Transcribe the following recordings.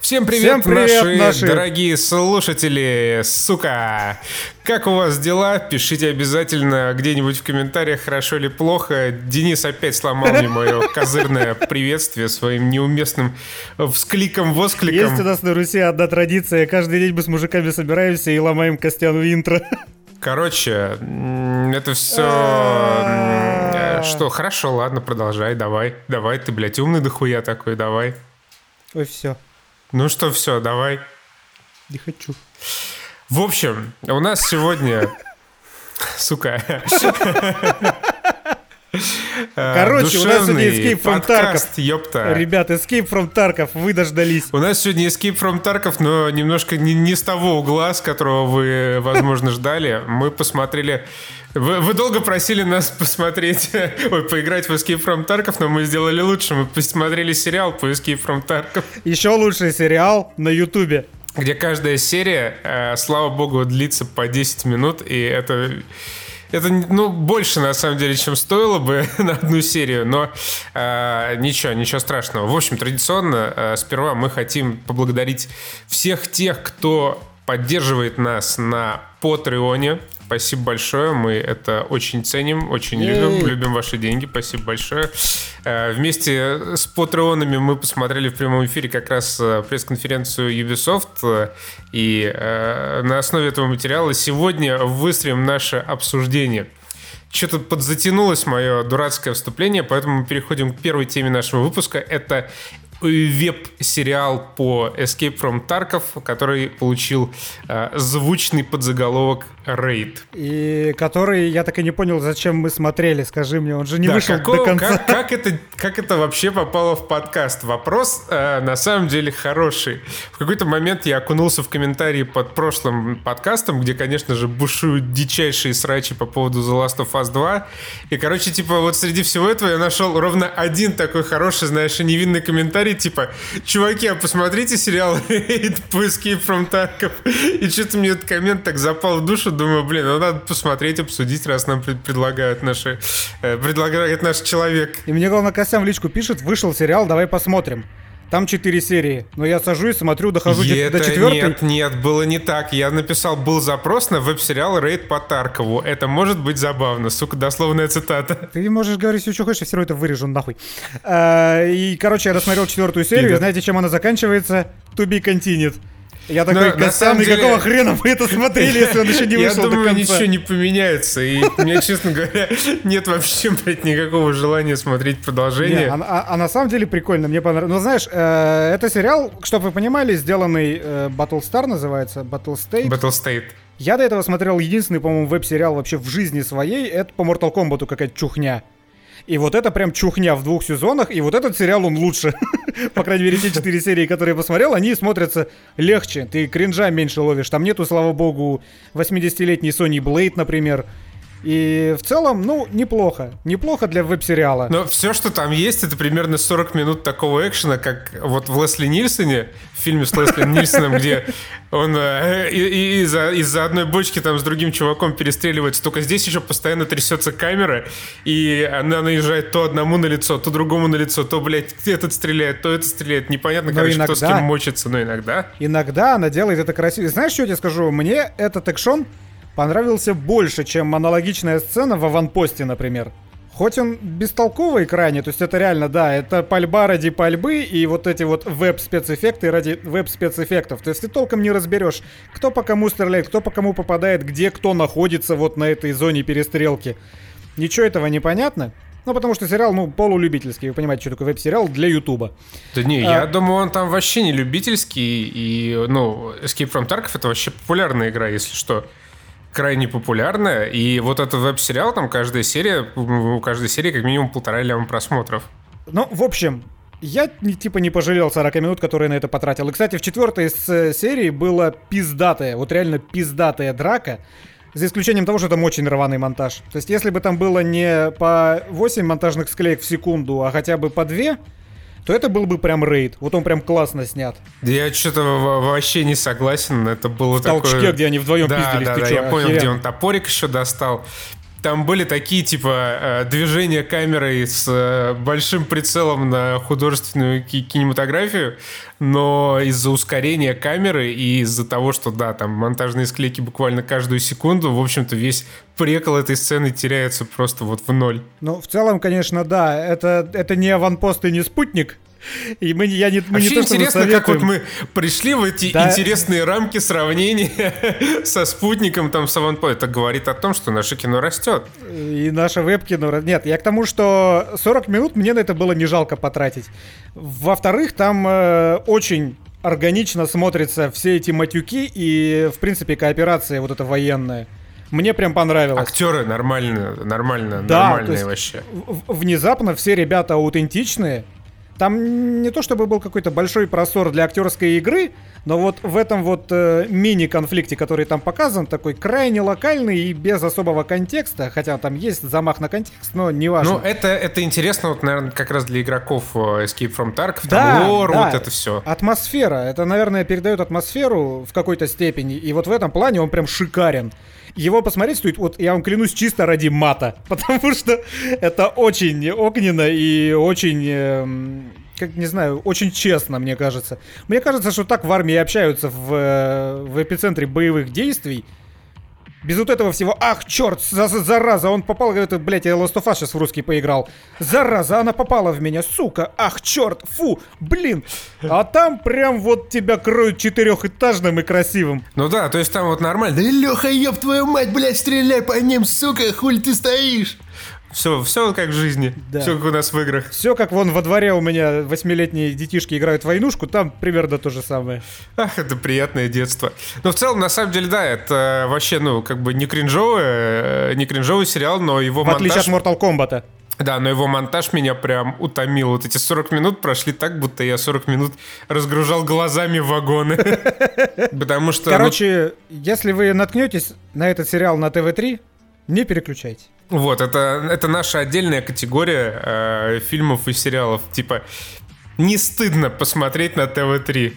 Всем привет, Всем привет, наши, наши- дорогие слушатели, сука! Как у вас дела? Пишите обязательно где-нибудь в комментариях, хорошо или плохо. Денис опять сломал мне мое козырное приветствие своим неуместным вскликом-воскликом. Есть у нас на Руси одна традиция. Каждый день мы с мужиками собираемся и ломаем Костяну интро. Короче, это все... А. Что, хорошо, ладно, продолжай, давай. Давай, ты, блядь, умный дохуя такой, давай. Ой, все. Ну что, все, давай. Не хочу. В общем, у нас сегодня... Сука. Короче, у нас сегодня Escape from подкаст, ёпта. Ребят, Escape from Tarkov, вы дождались. У нас сегодня Escape from Tarkov, но немножко не, не с того угла, с которого вы, возможно, ждали. Мы посмотрели... Вы, вы долго просили нас посмотреть, ой, поиграть в Escape from Tarkov, но мы сделали лучше. Мы посмотрели сериал по Escape from Tarkov, Еще лучший сериал на Ютубе. где каждая серия, э, слава богу, длится по 10 минут, и это... Это, ну, больше, на самом деле, чем стоило бы на одну серию, но э, ничего, ничего страшного. В общем, традиционно, э, сперва мы хотим поблагодарить всех тех, кто поддерживает нас на Патреоне. Спасибо большое, мы это очень ценим, очень любим, любим ваши деньги, спасибо большое. Э, Вместе с патреонами мы посмотрели в прямом эфире как раз э, пресс-конференцию Ubisoft, и э, на основе этого материала сегодня выстроим наше обсуждение. Что-то подзатянулось мое дурацкое вступление, поэтому мы переходим к первой теме нашего выпуска. Это веб-сериал по Escape from Tarkov, который получил э, звучный подзаголовок «Рейд». И который, я так и не понял, зачем мы смотрели. Скажи мне, он же не Да, вышел какого- до конца. Как, как это, как это вообще попало в подкаст? Вопрос э, на самом деле хороший. В какой-то момент я окунулся в комментарии под прошлым подкастом, где, конечно же, бушуют дичайшие срачи по поводу The Last of Us 2. И, короче, типа, вот среди всего этого я нашел ровно один такой хороший, знаешь, невинный комментарий, типа, чуваки, а посмотрите сериал Raid по from Tarkov. И что-то мне этот коммент так запал в душу, думаю, блин, ну надо посмотреть, обсудить, раз нам пред- предлагают наши, э, предлагает наш человек. И мне, главное, Костян в личку пишет, вышел сериал, давай посмотрим. Там четыре серии. Но я сажусь, смотрю, дохожу где-то до это четвертой. Нет, нет, было не так. Я написал, был запрос на веб-сериал «Рейд по Таркову». Это может быть забавно. Сука, дословная цитата. Ты можешь говорить все, что хочешь, я все равно это вырежу нахуй. А, И, короче, я досмотрел четвертую серию, и знаете, чем она заканчивается? To be continued. Я Но такой, на самом Костян, и деле- какого хрена вы это смотрели, если он еще не Я вышел до думаю, ничего не поменяется. И мне, честно говоря, нет вообще, блядь, никакого желания смотреть Не, продолжение. а, а- а на самом деле прикольно, мне понравилось. Ну, знаешь, э, это сериал, чтобы вы понимали, сделанный э, Battlestar называется, Battle State. Battle State. Я до этого смотрел единственный, по-моему, веб-сериал вообще в жизни своей, это по Mortal Kombat какая-то чухня. И вот это прям чухня в двух сезонах, и вот этот сериал, он лучше. По крайней мере, те четыре серии, которые я посмотрел, они смотрятся легче. Ты кринжа меньше ловишь. Там нету, слава богу, 80-летней Sony Blade, например. И в целом, ну, неплохо. Неплохо для веб-сериала. Но все, что там есть, это примерно 40 минут такого экшена, как вот в Лесли Нильсоне, в фильме с Лесли Нильсоном, где он э, из-за одной бочки там с другим чуваком перестреливается. Только здесь еще постоянно трясется камера, и она наезжает то одному на лицо, то другому на лицо, то, блядь, этот стреляет, то это стреляет. Непонятно, Но короче, кто с кем мочится, но иногда. Иногда она делает это красиво. Знаешь, что я тебе скажу? Мне этот экшон понравился больше, чем аналогичная сцена в аванпосте, например. Хоть он бестолковый крайне, то есть это реально, да, это пальба ради пальбы и вот эти вот веб-спецэффекты ради веб-спецэффектов. То есть ты толком не разберешь, кто по кому стреляет, кто по кому попадает, где кто находится вот на этой зоне перестрелки. Ничего этого не понятно. Ну, потому что сериал, ну, полулюбительский. Вы понимаете, что такое веб-сериал для Ютуба. Да не, А- я думаю, он там вообще не любительский, и, ну, Escape from Tarkov это вообще популярная игра, если что. Крайне популярная, и вот этот веб-сериал, там каждая серия, у каждой серии как минимум полтора ляма просмотров. Ну, в общем, я типа не пожалел 40 минут, которые на это потратил. И, кстати, в четвертой с- э, серии была пиздатая, вот реально пиздатая драка. За исключением того, что там очень рваный монтаж. То есть, если бы там было не по 8 монтажных склеек в секунду, а хотя бы по 2, то это был бы прям рейд. Вот он прям классно снят. Я что-то вообще не согласен, это было В толчке, такое... где они вдвоем да, пиздились. да, да, я понял, где он топорик еще достал. Там были такие, типа, э, движения камерой с э, большим прицелом на художественную кинематографию, но из-за ускорения камеры и из-за того, что, да, там монтажные склейки буквально каждую секунду, в общем-то, весь прикол этой сцены теряется просто вот в ноль. Ну, в целом, конечно, да, это, это не аванпост и не спутник, и мы, я не, мы Вообще не то, интересно, как вот мы пришли в эти да. интересные рамки сравнения со спутником, там, с аванпо. Это говорит о том, что наше кино растет. И наше веб-кино... Нет, я к тому, что 40 минут мне на это было не жалко потратить. Во-вторых, там э, очень органично смотрятся все эти матюки и, в принципе, кооперация вот эта военная. Мне прям понравилось. Актеры нормально, нормально, да, нормальные вообще. Внезапно все ребята аутентичные. Там не то чтобы был какой-то большой просор для актерской игры, но вот в этом вот э, мини-конфликте, который там показан, такой крайне локальный и без особого контекста, хотя там есть замах на контекст, но не важно. Ну, это, это интересно, вот, наверное, как раз для игроков э, Escape from Tarkov, да, там лор, да. вот это все. Атмосфера, это, наверное, передает атмосферу в какой-то степени, и вот в этом плане он прям шикарен. Его посмотреть стоит, вот я вам клянусь, чисто ради мата. Потому что это очень огненно и очень... Э, как не знаю, очень честно, мне кажется. Мне кажется, что так в армии общаются в, э, в эпицентре боевых действий. Без вот этого всего, ах, черт, за зараза, он попал, говорит, блядь, я Last of Us сейчас в русский поиграл. Зараза, она попала в меня, сука, ах, черт, фу, блин. А там прям вот тебя кроют четырехэтажным и красивым. Ну да, то есть там вот нормально. Да Леха, ёб твою мать, блядь, стреляй по ним, сука, хули ты стоишь? Все, все как в жизни. Да. Все как у нас в играх. Все как вон во дворе у меня восьмилетние детишки играют в войнушку, там примерно то же самое. Ах, это приятное детство. Но в целом, на самом деле, да, это вообще, ну, как бы не кринжовый, э, не кринжовый сериал, но его в монтаж... Отличие от Mortal Kombat. Да, но его монтаж меня прям утомил. Вот эти 40 минут прошли так, будто я 40 минут разгружал глазами вагоны. Потому что... Ну, Короче, если вы наткнетесь на этот сериал на ТВ-3, не переключайте. Вот, это, это наша отдельная категория э, фильмов и сериалов. Типа, не стыдно посмотреть на ТВ-3.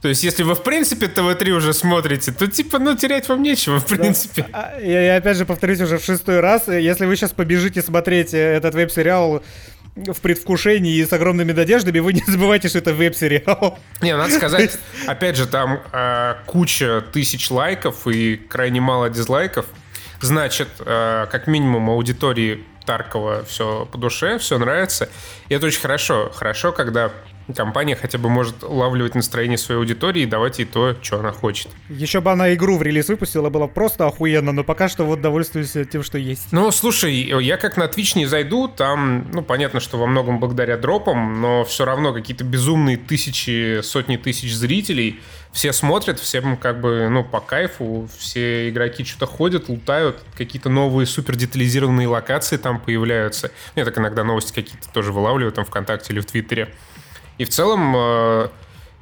То есть, если вы, в принципе, ТВ-3 уже смотрите, то, типа, ну, терять вам нечего, в принципе. Да. Я, я опять же повторюсь уже в шестой раз. Если вы сейчас побежите смотреть э, этот веб-сериал в предвкушении и с огромными надеждами, вы не забывайте, что это веб-сериал. Не, надо сказать, опять же, там э, куча тысяч лайков и крайне мало дизлайков. Значит, э, как минимум аудитории Таркова все по душе, все нравится. И это очень хорошо. Хорошо, когда компания хотя бы может улавливать настроение своей аудитории и давать ей то, что она хочет. Еще бы она игру в релиз выпустила, было просто охуенно, но пока что вот довольствуюсь тем, что есть. Ну, слушай, я как на Twitch не зайду, там, ну, понятно, что во многом благодаря дропам, но все равно какие-то безумные тысячи, сотни тысяч зрителей — все смотрят, всем как бы, ну, по кайфу, все игроки что-то ходят, лутают, какие-то новые супер детализированные локации там появляются. Я так иногда новости какие-то тоже вылавливаю там ВКонтакте или в Твиттере. И в целом, э,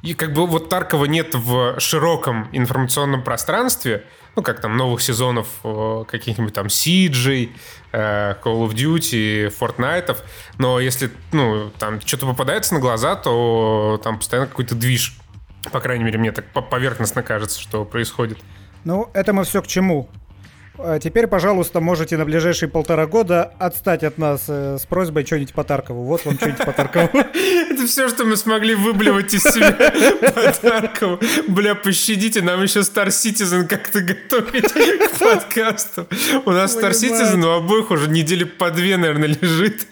и как бы вот Таркова нет в широком информационном пространстве, ну, как там новых сезонов э, каких-нибудь там CJ, э, Call of Duty, Fortnite, но если, ну, там что-то попадается на глаза, то там постоянно какой-то движ по крайней мере, мне так поверхностно кажется, что происходит. Ну, это мы все к чему? А теперь, пожалуйста, можете на ближайшие полтора года отстать от нас э, с просьбой что-нибудь по Таркову. Вот вам что-нибудь по Таркову. Это все, что мы смогли выблевать из себя по Таркову. Бля, пощадите, нам еще Star Citizen как-то готовить к подкасту. У нас Star Citizen у обоих уже недели по две, наверное, лежит.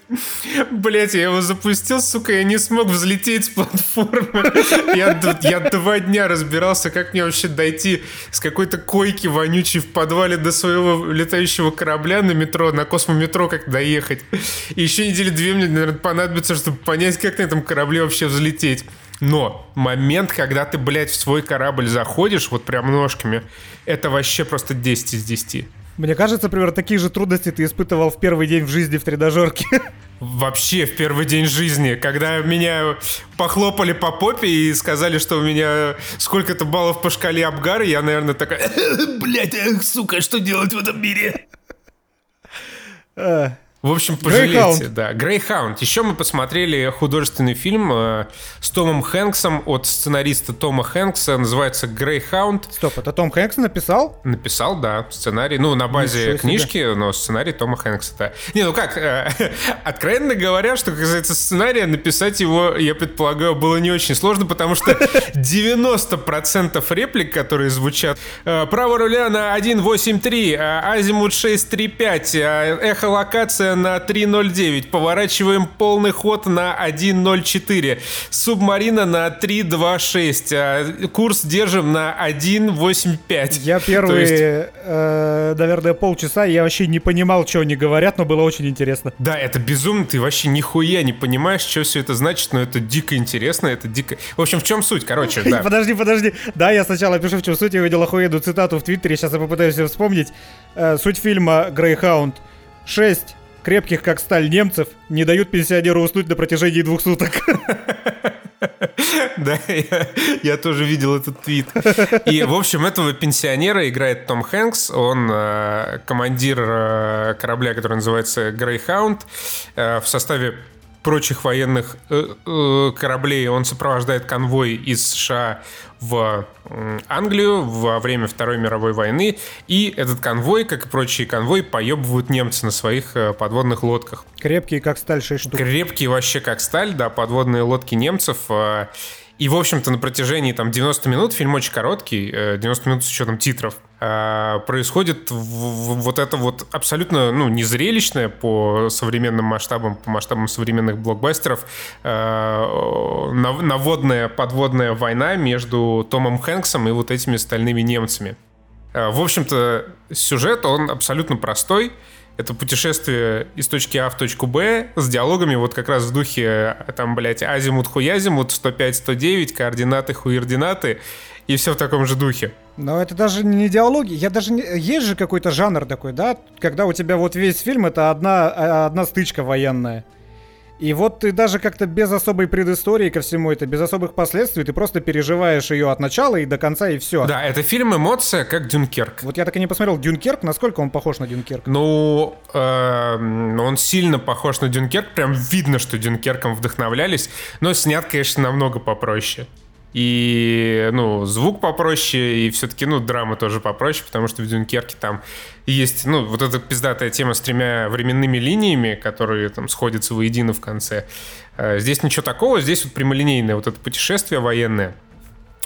Блять, я его запустил, сука, я не смог взлететь с платформы. Я, я два дня разбирался, как мне вообще дойти с какой-то койки вонючей в подвале до своего своего летающего корабля на метро, на космометро как доехать. И еще недели две мне, наверное, понадобится, чтобы понять, как на этом корабле вообще взлететь. Но момент, когда ты, блядь, в свой корабль заходишь, вот прям ножками, это вообще просто 10 из 10. Мне кажется, например, такие же трудности ты испытывал в первый день в жизни в тренажерке. Вообще в первый день жизни, когда меня похлопали по попе и сказали, что у меня сколько-то баллов по шкале Абгара, я, наверное, такая, блядь, сука, что делать в этом мире? В общем, пожалейте. Да, Грейхаунд. Еще мы посмотрели художественный фильм э, с Томом Хэнксом от сценариста Тома Хэнкса. Называется Грейхаунд. Стоп, это Том Хэнкс написал? Написал, да, сценарий. Ну, на базе книжки, но сценарий Тома Хэнкса, да. Не, ну как, э, откровенно говоря, что касается сценария, написать его, я предполагаю, было не очень сложно, потому что 90% реплик, которые звучат э, право руля на 1.8.3, э, азимут 6.3.5, э, эхолокация на 3.09. Поворачиваем полный ход на 1.04. Субмарина на 3.26. А курс держим на 1.85. Я первые, есть... э, наверное, полчаса я вообще не понимал, что они говорят, но было очень интересно. Да, это безумно. Ты вообще нихуя не понимаешь, что все это значит, но это дико интересно, это дико... В общем, в чем суть, короче, да. Подожди, подожди. Да, я сначала пишу, в чем суть. Я увидел охуенную цитату в Твиттере, сейчас я попытаюсь ее вспомнить. Э, суть фильма «Грейхаунд». 6 крепких как сталь немцев не дают пенсионеру уснуть на протяжении двух суток. Да, я, тоже видел этот твит. И, в общем, этого пенсионера играет Том Хэнкс. Он э, командир э, корабля, который называется Greyhound. Э, в составе прочих военных э, э, кораблей он сопровождает конвой из США в Англию во время Второй мировой войны. И этот конвой, как и прочие конвои, поебывают немцы на своих э, подводных лодках. Крепкие, как сталь, 6 штук. Крепкие вообще, как сталь, да, подводные лодки немцев. И, в общем-то, на протяжении там 90 минут, фильм очень короткий, 90 минут с учетом титров, а, происходит вот это вот абсолютно ну, незрелищное по современным масштабам, по масштабам современных блокбастеров а, наводная, подводная война между Томом Хэнксом и вот этими стальными немцами. В общем-то, сюжет, он абсолютно простой. Это путешествие из точки А в точку Б с диалогами вот как раз в духе, там, блядь, азимут хуязимут, 105-109, координаты хуердинаты и все в таком же духе. Но это даже не диалоги, я даже не... Есть же какой-то жанр такой, да? Когда у тебя вот весь фильм это одна, а, одна стычка военная. И вот ты даже как-то без особой предыстории ко всему это, без особых последствий, ты просто переживаешь ее от начала и до конца, и все. Да, это фильм эмоция, как Дюнкерк. Вот я так и не посмотрел Дюнкерк, насколько он похож на Дюнкерк? Ну, э, он сильно похож на Дюнкерк, прям видно, что Дюнкерком вдохновлялись, но снят, конечно, намного попроще и, ну, звук попроще, и все-таки, ну, драма тоже попроще, потому что в Дюнкерке там есть, ну, вот эта пиздатая тема с тремя временными линиями, которые там сходятся воедино в конце. А здесь ничего такого, здесь вот прямолинейное вот это путешествие военное.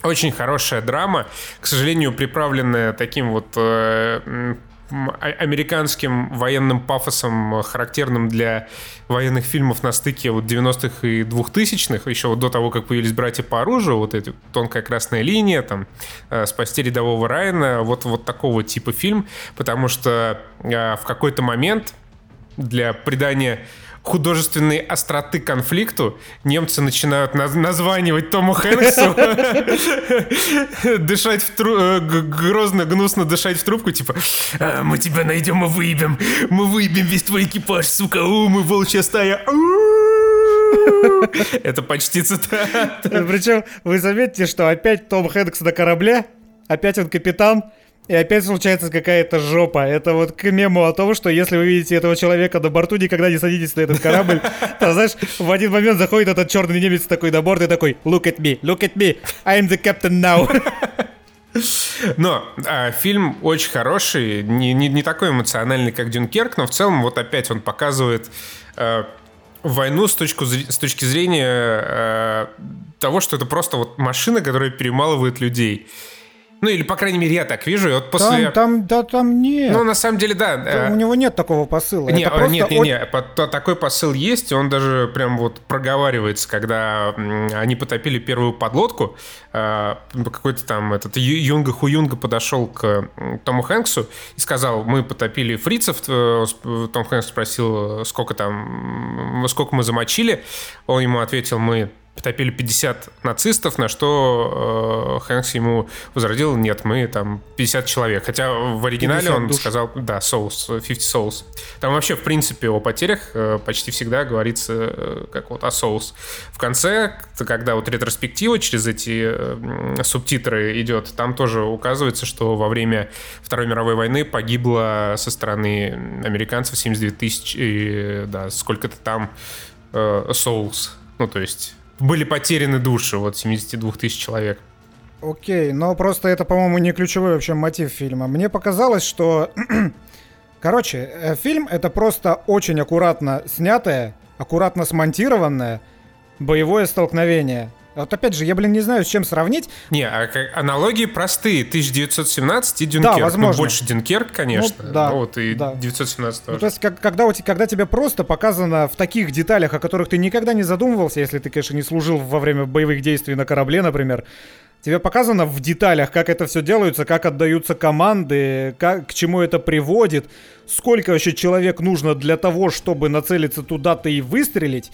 Очень хорошая драма, к сожалению, приправленная таким вот э, американским военным пафосом, характерным для военных фильмов на стыке вот 90-х и 2000-х, еще вот до того, как появились «Братья по оружию», вот эта тонкая красная линия, там, э, «Спасти рядового Райана», вот, вот такого типа фильм, потому что э, в какой-то момент для придания художественной остроты конфликту немцы начинают наз- названивать Тому Хэнксу, дышать в тру... Э, грозно, гнусно дышать в трубку, типа «А, «Мы тебя найдем и выебем, мы выебем весь твой экипаж, сука, у, мы волчья стая». Это почти цитата. Причем вы заметите, что опять Том Хэнкс на корабле, опять он капитан, и опять случается какая-то жопа. Это вот к мему о том, что если вы видите этого человека на борту, никогда не садитесь на этот корабль. То, знаешь, в один момент заходит этот черный немец такой на борт и такой «Look at me, look at me, I'm the captain now». Но а, фильм очень хороший, не, не, не такой эмоциональный, как Дюнкерк, но в целом вот опять он показывает а, войну с, точку, с точки зрения а, того, что это просто вот машина, которая перемалывает людей. Ну, или, по крайней мере, я так вижу. И вот после... Там, там, да, там нет. Ну, на самом деле, да. Там, у него нет такого посыла. Не, Это нет, нет, нет, от... такой посыл есть, и он даже прям вот проговаривается, когда они потопили первую подлодку, а, какой-то там этот Юнга Хуюнга подошел к Тому Хэнксу и сказал, мы потопили фрицев, э, Том Хэнкс спросил, сколько там, сколько мы замочили, он ему ответил, мы потопили 50 нацистов, на что э, Хэнкс ему возродил, нет, мы там 50 человек. Хотя в оригинале он душ. сказал, да, souls, 50 souls. Там вообще, в принципе, о потерях э, почти всегда говорится э, как вот о souls. В конце, когда вот ретроспектива через эти э, субтитры идет, там тоже указывается, что во время Второй мировой войны погибло со стороны американцев 79 тысяч, и, да, сколько-то там э, souls. Ну, то есть были потеряны души вот 72 тысяч человек. Окей, но просто это, по-моему, не ключевой вообще мотив фильма. Мне показалось, что... Короче, э, фильм это просто очень аккуратно снятое, аккуратно смонтированное боевое столкновение. Вот опять же, я, блин, не знаю, с чем сравнить. Не, а аналогии простые. 1917 и Дюнкерк. Да, возможно. Ну, больше Дюнкерк, конечно. Ну, да, ну, вот и да. 917 тоже. Ну, то есть, как, когда, у тебя, когда тебе просто показано в таких деталях, о которых ты никогда не задумывался, если ты, конечно, не служил во время боевых действий на корабле, например, Тебе показано в деталях, как это все делается, как отдаются команды, как, к чему это приводит, сколько вообще человек нужно для того, чтобы нацелиться туда-то и выстрелить.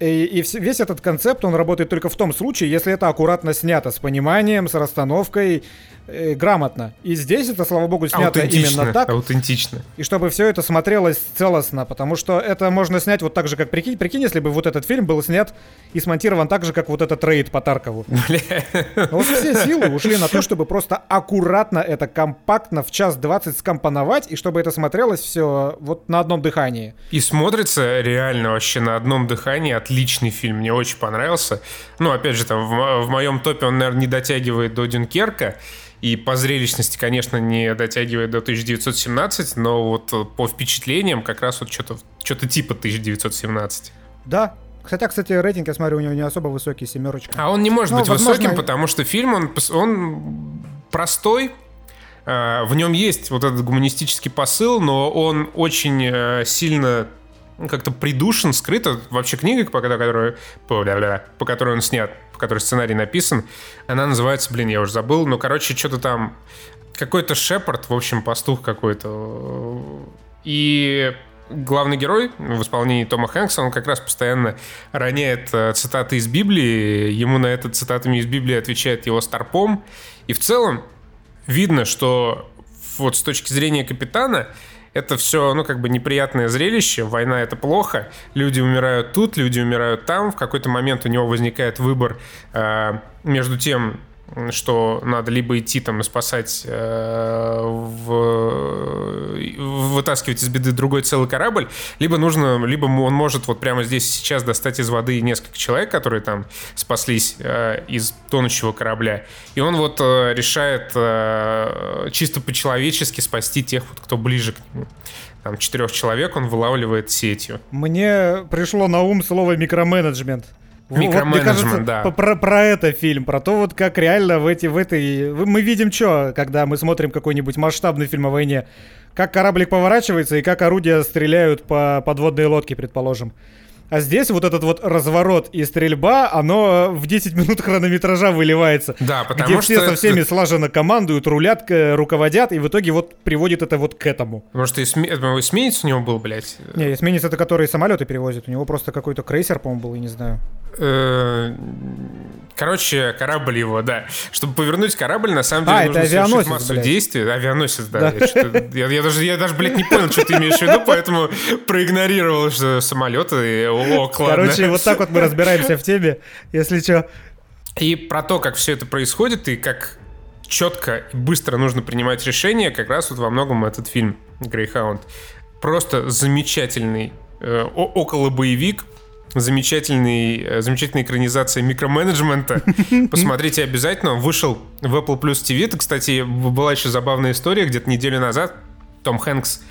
И, и весь этот концепт, он работает только в том случае, если это аккуратно снято, с пониманием, с расстановкой, э, грамотно. И здесь это, слава богу, снято именно так. Аутентично. И чтобы все это смотрелось целостно, потому что это можно снять вот так же, как прикинь, прикинь, если бы вот этот фильм был снят и смонтирован так же, как вот этот рейд по Таркову. Вот все силы ушли на то, чтобы просто аккуратно это компактно в час двадцать скомпоновать, и чтобы это смотрелось все вот на одном дыхании. И смотрится реально вообще на одном дыхании отличный фильм, мне очень понравился. Ну, опять же, там в, в моем топе он, наверное, не дотягивает до Дюнкерка, и по зрелищности, конечно, не дотягивает до 1917, но вот по впечатлениям как раз вот что-то что типа 1917. Да, Хотя, кстати, рейтинг, я смотрю, у него не особо высокий, семерочка. А он не может ну, быть возможно... высоким, потому что фильм, он, он простой, э, в нем есть вот этот гуманистический посыл, но он очень э, сильно как-то придушен, скрыт. Вообще книга, по которой, по, по которой он снят, по которой сценарий написан, она называется, блин, я уже забыл, но, короче, что-то там... Какой-то Шепард, в общем, пастух какой-то. И главный герой в исполнении Тома Хэнкса, он как раз постоянно роняет э, цитаты из Библии. Ему на это цитатами из Библии отвечает его старпом. И в целом видно, что вот с точки зрения капитана это все, ну, как бы неприятное зрелище. Война — это плохо. Люди умирают тут, люди умирают там. В какой-то момент у него возникает выбор э, между тем, что надо либо идти там и спасать, э, в, вытаскивать из беды другой целый корабль, либо нужно, либо он может вот прямо здесь сейчас достать из воды несколько человек, которые там спаслись э, из тонущего корабля, и он вот э, решает чисто по-человечески спасти тех, вот, кто ближе к нему там четырех человек он вылавливает сетью. Мне пришло на ум слово микроменеджмент. Микроменеджмент, да. Про, про это фильм, про то, вот как реально в, эти, в этой... Мы видим что, когда мы смотрим какой-нибудь масштабный фильм о войне? Как кораблик поворачивается и как орудия стреляют по подводной лодке, предположим. А здесь вот этот вот разворот и стрельба, оно в 10 минут хронометража выливается. Да, потому где что... все со всеми слаженно командуют, рулят, руководят, и в итоге вот приводит это вот к этому. Может, эсме... эсминец у него был, блядь? Не, эсминец это который самолеты перевозит. У него просто какой-то крейсер, по-моему, был, я не знаю. Э, короче, корабль его, да. Чтобы повернуть корабль, на самом деле а, нужно авианосец, массу блядь. действий. Авианосец, да. да. Я, я, даже, я даже, блядь, не понял, что ты имеешь в виду, поэтому проигнорировал что самолеты. Ок, ладно. Короче, вот так вот мы разбираемся в теме, если что. И про то, как все это происходит, и как четко и быстро нужно принимать решения, как раз вот во многом этот фильм «Грейхаунд». Просто замечательный э, около боевик, замечательный, э, замечательная экранизация микроменеджмента. Посмотрите обязательно. Он вышел в Apple Plus TV. Это, кстати, была еще забавная история. Где-то неделю назад Том Хэнкс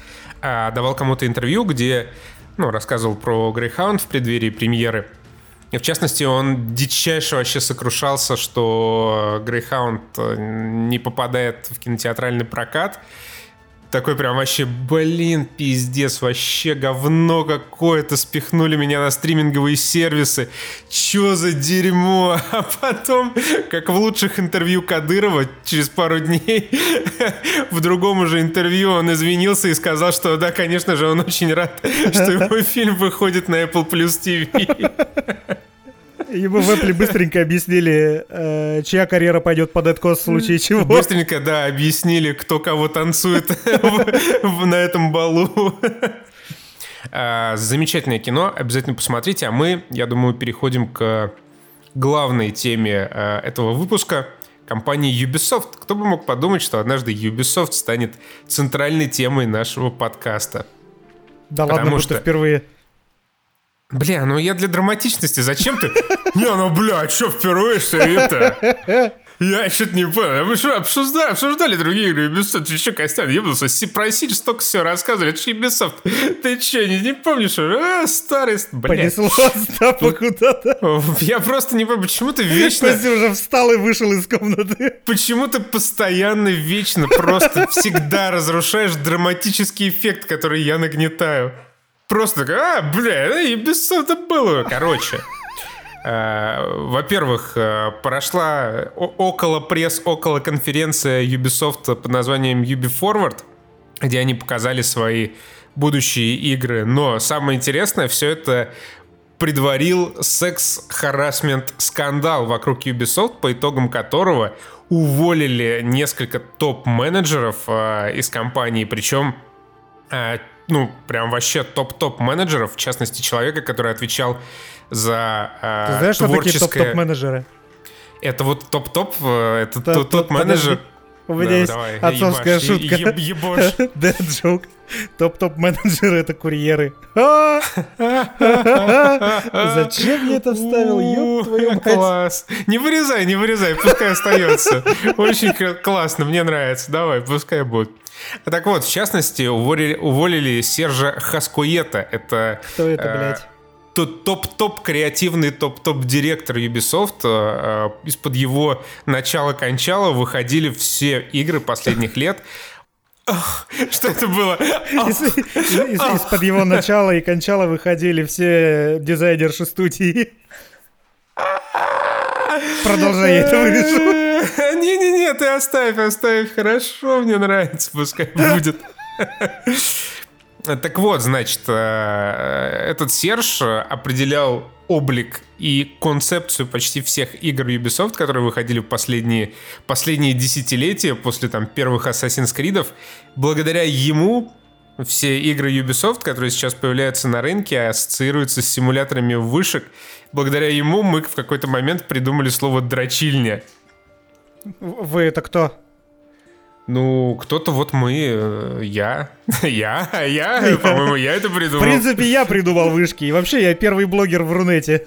а, давал кому-то интервью, где ну, рассказывал про Greyhound в преддверии премьеры. И в частности, он дичайше вообще сокрушался, что Greyhound э, не попадает в кинотеатральный прокат такой прям вообще, блин, пиздец, вообще говно какое-то, спихнули меня на стриминговые сервисы, чё за дерьмо, а потом, как в лучших интервью Кадырова, через пару дней, в другом уже интервью он извинился и сказал, что да, конечно же, он очень рад, что его фильм выходит на Apple Plus TV. Ему в Apple быстренько объяснили, э, чья карьера пойдет под откос в случае чего. Быстренько, да, объяснили, кто кого танцует на этом балу. А, замечательное кино, обязательно посмотрите. А мы, я думаю, переходим к главной теме э, этого выпуска компании Ubisoft. Кто бы мог подумать, что однажды Ubisoft станет центральной темой нашего подкаста. Да Потому ладно, что впервые. Бля, ну я для драматичности. Зачем ты? Не, ну бля, что впервые, что это? Я что-то не понял. Мы что, обсуждали, обсуждали другие игры Ubisoft? Ты что, Костян, ебнулся? Про Сидж столько все рассказывали. Это же Ubisoft. Ты что, не, не помнишь? А, старый... Блядь. Понесло Остапа куда-то. Я просто не понимаю, почему ты вечно... Костя уже встал и вышел из комнаты. Почему ты постоянно, вечно, просто всегда разрушаешь драматический эффект, который я нагнетаю? Просто, а, бля, Ubisoft было. Короче, Э, во-первых, э, прошла около пресс, около конференция Ubisoft под названием Ubi Forward, где они показали свои будущие игры. Но самое интересное, все это предварил секс-харасмент скандал вокруг Ubisoft, по итогам которого уволили несколько топ-менеджеров э, из компании, причем э, ну, прям вообще топ-топ менеджеров, в частности, человека, который отвечал за э, Ты знаешь, творческое... что такие топ-топ-менеджеры? Это вот топ-топ, э, это тот, тот менеджер... У меня да, есть давай, отцовская ебашь, шутка. Еб, ебошь. Dead joke. Топ-топ менеджеры это курьеры. А! Зачем я это вставил? Ёб твою мать. Класс. Не вырезай, не вырезай, пускай остается. Очень классно, мне нравится. Давай, пускай будет. Так вот, в частности, уволили, уволили Сержа Хаскуета. Это... Кто это, э, блядь? топ-топ креативный топ-топ директор Ubisoft. Э, э, из-под его начала-кончала выходили все игры последних лет. Что это было? Из-под его начала и кончала выходили все дизайнерши студии. Продолжай, я это вырежу. Не-не-не, ты оставь, оставь. Хорошо, мне нравится, пускай будет. Так вот, значит, э, этот Серж определял облик и концепцию почти всех игр Ubisoft, которые выходили в последние, последние десятилетия после там первых Assassin's Creed. Благодаря ему все игры Ubisoft, которые сейчас появляются на рынке, ассоциируются с симуляторами вышек. Благодаря ему мы в какой-то момент придумали слово «дрочильня». Вы это кто? Ну, кто-то вот мы, э, я, я, я, по-моему, я это придумал. В принципе, я придумал вышки, и вообще я первый блогер в Рунете.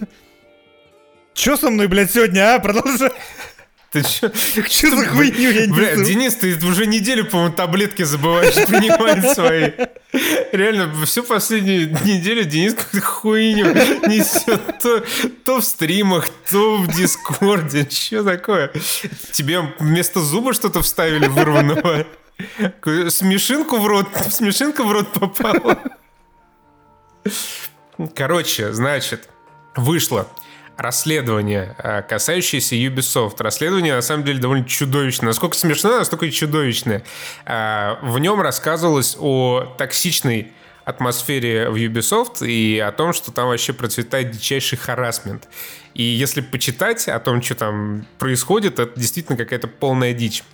Чё со мной, блядь, сегодня, а? Продолжай. Ты чё? Что за хуйню я Бля, Денис, ты уже неделю, по-моему, таблетки забываешь принимать свои. Реально, всю последнюю неделю Денис какую-то хуйню несет. То, то в стримах, то в Дискорде. Что такое? Тебе вместо зуба что-то вставили вырванного? Смешинку в рот, смешинка в рот попала. Короче, значит, вышло расследование, э, касающееся Ubisoft. Расследование, на самом деле, довольно чудовищное. Насколько смешное, настолько и чудовищное. Э, в нем рассказывалось о токсичной атмосфере в Ubisoft и о том, что там вообще процветает дичайший харасмент. И если почитать о том, что там происходит, это действительно какая-то полная дичь.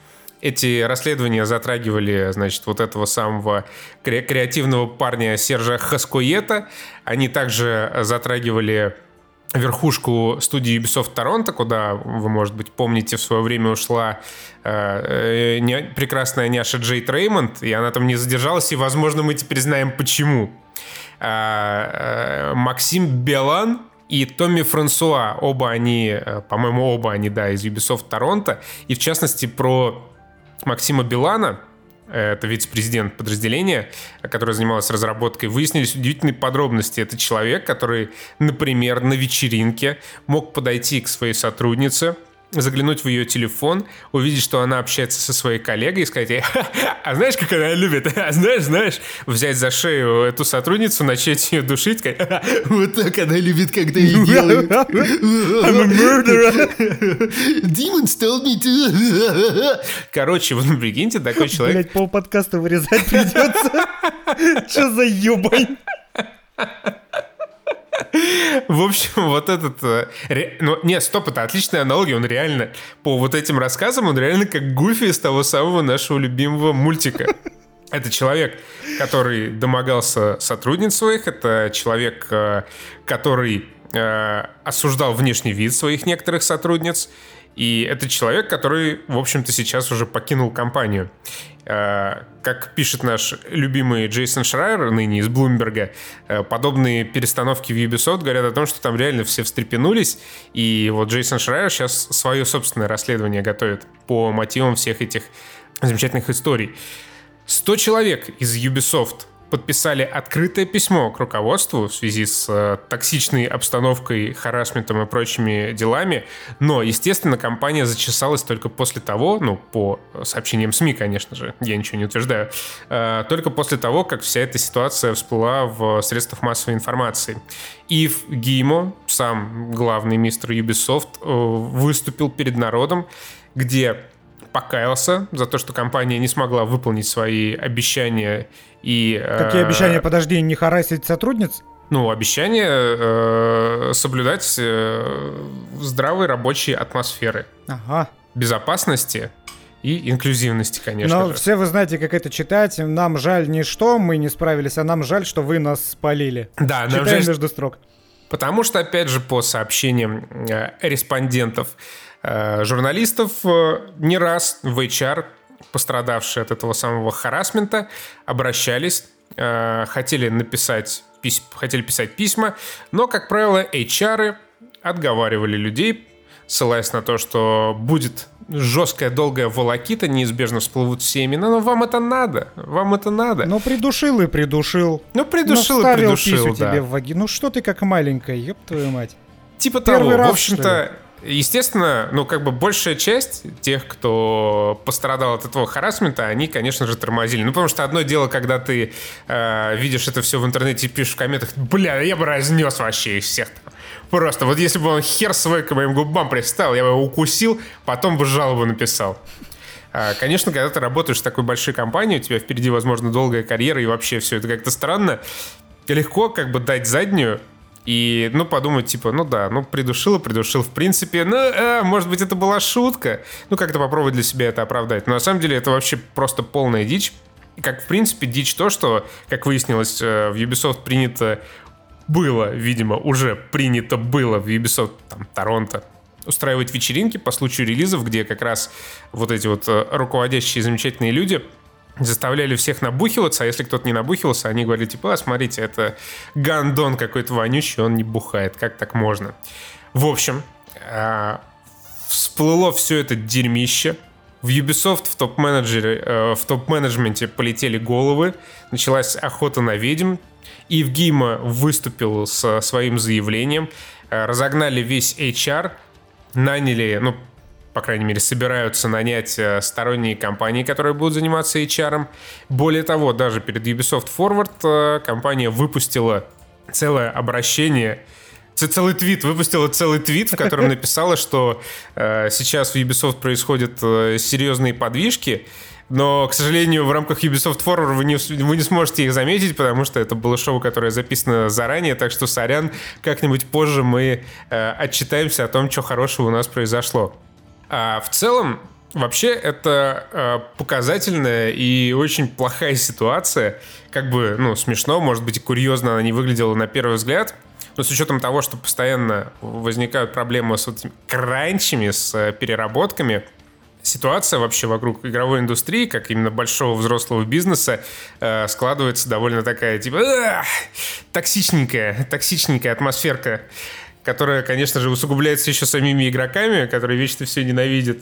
Эти расследования затрагивали, значит, вот этого самого кре- креативного парня Сержа Хаскуета. Они также затрагивали верхушку студии Ubisoft Торонто, куда, вы, может быть, помните, в свое время ушла э, э, не, прекрасная няша Джейд Реймонд, и она там не задержалась, и, возможно, мы теперь знаем, почему. Э, э, Максим Белан и Томми Франсуа, оба они, э, по-моему, оба они, да, из Ubisoft Торонто, и, в частности, про Максима Белана — это вице-президент подразделения, которое занималось разработкой, выяснились удивительные подробности. Это человек, который, например, на вечеринке мог подойти к своей сотруднице, заглянуть в ее телефон, увидеть, что она общается со своей коллегой и сказать а знаешь, как она любит? А знаешь, знаешь, взять за шею эту сотрудницу, начать ее душить, сказать, вот так она любит, когда ей делают. I'm a murderer. Demons told me to. Короче, вот прикиньте, такой человек... Блять, пол подкаста вырезать придется. Что за ебань? В общем, вот этот... э, Ну, не, стоп, это отличная аналогия. Он реально, по вот этим рассказам, он реально как Гуфи из того самого нашего любимого мультика. Это человек, который домогался сотрудниц своих, это человек, э, который э, осуждал внешний вид своих некоторых сотрудниц, и это человек, который, в общем-то, сейчас уже покинул компанию. Э, Как пишет наш любимый Джейсон Шрайер, ныне из Блумберга, э, подобные перестановки в Ubisoft говорят о том, что там реально все встрепенулись, и вот Джейсон Шрайер сейчас свое собственное расследование готовит по мотивам всех этих замечательных историй. 100 человек из Ubisoft подписали открытое письмо к руководству в связи с э, токсичной обстановкой, харасментом и прочими делами, но, естественно, компания зачесалась только после того, ну, по сообщениям СМИ, конечно же, я ничего не утверждаю, э, только после того, как вся эта ситуация всплыла в средствах массовой информации. Ив Гимо, сам главный мистер Ubisoft, э, выступил перед народом, где покаялся за то, что компания не смогла выполнить свои обещания и... э, Какие обещания, подожди, не харасить сотрудниц? Ну, обещание э, соблюдать э, здравой рабочей атмосферы, Ага. безопасности и инклюзивности, конечно Но же. все вы знаете, как это читать. Нам жаль не что мы не справились, а нам жаль, что вы нас спалили. Да, нам Читаем жаль, между строк. Потому что, опять же, по сообщениям э, респондентов, э, журналистов, э, не раз в HR, пострадавшие от этого самого харасмента, обращались, э, хотели написать, пись- хотели писать письма, но, как правило, HR отговаривали людей, ссылаясь на то, что будет жесткая, долгая волокита, неизбежно всплывут все имена, но вам это надо, вам это надо. Ну, придушил и придушил. Ну, придушил ну, и придушил, писю да. тебе в ваги. Ну, что ты как маленькая, ёб твою мать. Типа Первый того. раз, в общем-то, естественно, ну, как бы большая часть тех, кто пострадал от этого харасмента, они, конечно же, тормозили. Ну, потому что одно дело, когда ты э, видишь это все в интернете и пишешь в комментах, бля, я бы разнес вообще их всех там. Просто вот если бы он хер свой к моим губам приставил, я бы его укусил, потом бы жалобу написал. А, Конечно, когда ты работаешь в такой большой компании, у тебя впереди, возможно, долгая карьера, и вообще все это как-то странно. Легко как бы дать заднюю и, ну, подумать, типа, ну да, ну, придушил и придушил, в принципе, ну, а, может быть, это была шутка. Ну, как-то попробовать для себя это оправдать. Но на самом деле это вообще просто полная дичь. И как, в принципе, дичь то, что, как выяснилось, э, в Ubisoft принято было, видимо, уже принято было в Ubisoft, там, Торонто, устраивать вечеринки по случаю релизов, где как раз вот эти вот э, руководящие замечательные люди заставляли всех набухиваться, а если кто-то не набухивался, они говорили, типа, а, смотрите, это гандон какой-то вонючий, он не бухает, как так можно? В общем, а, всплыло все это дерьмище, в Ubisoft в топ-менеджере, э, в топ-менеджменте полетели головы, началась охота на ведьм, Ив Гима выступил со своим заявлением, э, разогнали весь HR, наняли, ну, по крайней мере, собираются нанять э, сторонние компании, которые будут заниматься HR. Более того, даже перед Ubisoft Forward э, компания выпустила целое обращение, целый твит, выпустила целый твит, в котором написала, что э, сейчас в Ubisoft происходят э, серьезные подвижки, но, к сожалению, в рамках Ubisoft Forward вы не, вы не сможете их заметить, потому что это было шоу, которое записано заранее, так что, сорян, как-нибудь позже мы э, отчитаемся о том, что хорошего у нас произошло. А в целом, вообще, это э, показательная и очень плохая ситуация. Как бы, ну, смешно, может быть, курьезно она не выглядела на первый взгляд. Но с учетом того, что постоянно возникают проблемы с вот этими кранчами, с э, переработками, ситуация вообще вокруг игровой индустрии, как именно большого взрослого бизнеса, э, складывается довольно такая, типа, «Ах, токсичненькая, токсичненькая атмосферка, которая, конечно же, усугубляется еще самими игроками, которые вечно все ненавидят.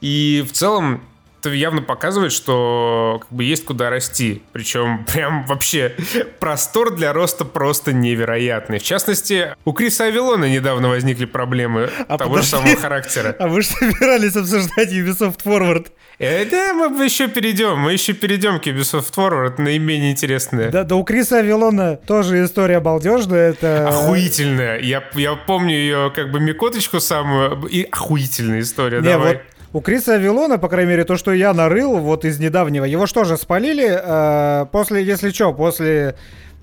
И в целом это явно показывает, что как бы есть куда расти. Причем прям вообще простор для роста просто невероятный. В частности, у Криса Авилона недавно возникли проблемы А того же подожди. самого характера. А вы же собирались обсуждать Ubisoft Forward. Э, Да, мы еще перейдем, мы еще перейдем к Ubisoft Forward, это наименее интересное. Да, да у Криса Авилона тоже история балдежная. Это... Охуительная. Я, я помню ее как бы микоточку самую. И охуительная история. Не, Давай. вот у Криса Авилона, по крайней мере, то, что я нарыл вот из недавнего, его что же, спалили э, после, если что, после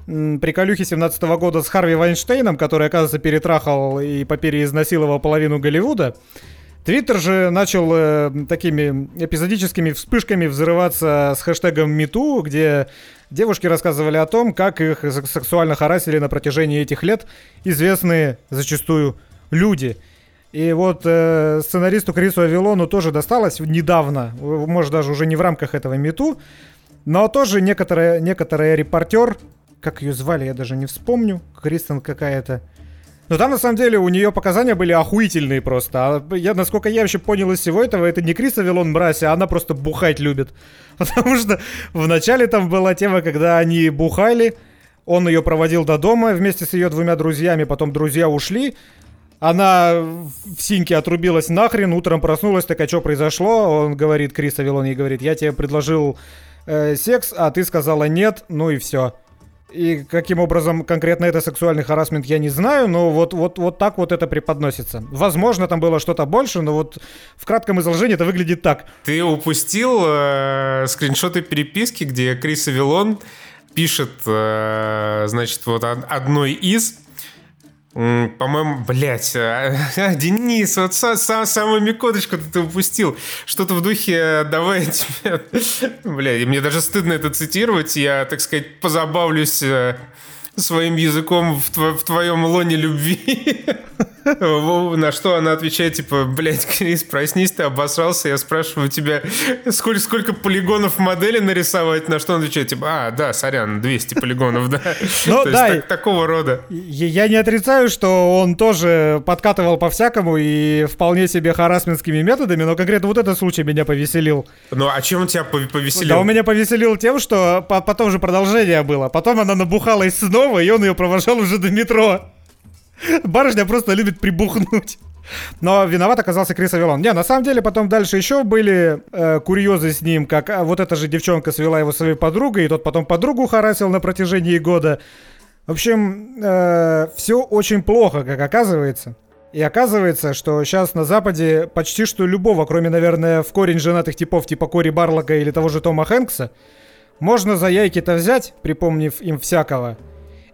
приколюхи 17 года с Харви Вайнштейном, который, оказывается, перетрахал и по переизнасиловал половину Голливуда. Твиттер же начал э, такими эпизодическими вспышками взрываться с хэштегом #MeToo, где девушки рассказывали о том, как их сексуально харасили на протяжении этих лет известные зачастую люди. И вот э, сценаристу Крису Авилону тоже досталось недавно, может даже уже не в рамках этого #MeToo, но тоже некоторая, некоторая репортер, как ее звали, я даже не вспомню, Кристен какая-то, но там, на самом деле, у нее показания были охуительные просто. А я, насколько я вообще понял из всего этого, это не Криса Вилон Мраси, а она просто бухать любит. Потому что вначале там была тема, когда они бухали, он ее проводил до дома вместе с ее двумя друзьями, потом друзья ушли, она в синьке отрубилась нахрен, утром проснулась, так а что произошло? Он говорит, Крис Авилон ей говорит, я тебе предложил э, секс, а ты сказала нет, ну и все. И каким образом конкретно это сексуальный харасмент, я не знаю, но вот, вот, вот так вот это преподносится. Возможно, там было что-то больше, но вот в кратком изложении это выглядит так. Ты упустил э, скриншоты переписки, где Крис Авилон пишет, э, значит, вот одной из по-моему, блядь, а, а, Денис, вот сам, сам, самую микоточку ты упустил. Что-то в духе «давай тебе...» Блядь, мне даже стыдно это цитировать. Я, так сказать, позабавлюсь э, своим языком в, тво в твоем лоне любви. На что она отвечает, типа, блядь, Крис, проснись, ты обосрался. Я спрашиваю тебя, сколько, сколько полигонов модели нарисовать? На что он отвечает, типа, а, да, сорян, 200 полигонов, да. Ну, да. Так, такого рода. Я не отрицаю, что он тоже подкатывал по-всякому и вполне себе харасминскими методами, но конкретно вот этот случай меня повеселил. Ну, а чем он тебя повеселил? Да, он меня повеселил тем, что потом же продолжение было. Потом она набухалась снова, и он ее провожал уже до метро. Барышня просто любит прибухнуть. Но виноват оказался Крис Авилон. Не, на самом деле потом дальше еще были э, курьезы с ним, как а, вот эта же девчонка свела его своей подругой, и тот потом подругу харасил на протяжении года. В общем, э, все очень плохо, как оказывается. И оказывается, что сейчас на Западе почти что любого, кроме, наверное, в корень женатых типов типа Кори Барлока или того же Тома Хэнкса, можно за яйки-то взять, припомнив им всякого,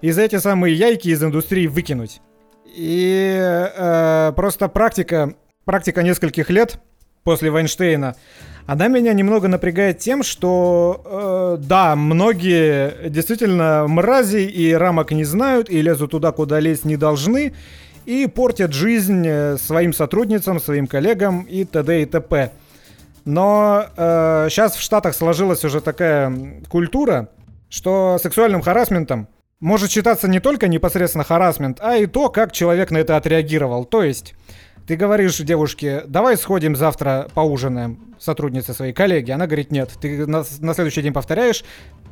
и за эти самые яйки из индустрии выкинуть. И э, просто практика, практика нескольких лет после Вайнштейна, она меня немного напрягает тем, что э, да, многие действительно мрази и рамок не знают и лезут туда, куда лезть не должны, и портят жизнь э, своим сотрудницам, своим коллегам и т.д. и т.п. Но э, сейчас в Штатах сложилась уже такая культура, что сексуальным харасментом может считаться не только непосредственно харасмент, а и то, как человек на это отреагировал. То есть, ты говоришь девушке, давай сходим завтра поужинаем, сотруднице своей коллеги. Она говорит, нет. Ты на, на следующий день повторяешь,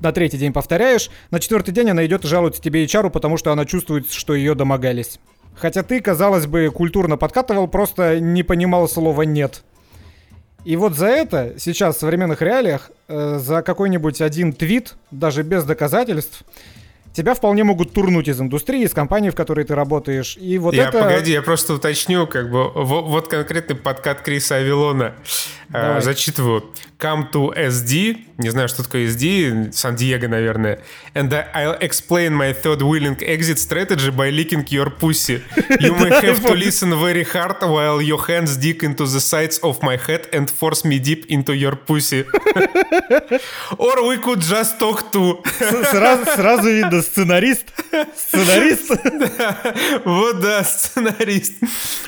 на третий день повторяешь, на четвертый день она идет и жалуется тебе HR, потому что она чувствует, что ее домогались. Хотя ты, казалось бы, культурно подкатывал, просто не понимал слова «нет». И вот за это сейчас в современных реалиях, э, за какой-нибудь один твит, даже без доказательств, тебя вполне могут турнуть из индустрии, из компании, в которой ты работаешь. И вот я, это... Погоди, я просто уточню, как бы, вот, вот конкретный подкат Криса Авилона. Э, зачитываю. Come to SD, не знаю, что такое SD, Сан-Диего, наверное. And I'll explain my third willing exit strategy by licking your pussy. You may have to listen very hard while your hands dig into the sides of my head and force me deep into your pussy. Or we could just talk to... Сразу, сразу видно, сценарист. Сценарист. Вот да, сценарист.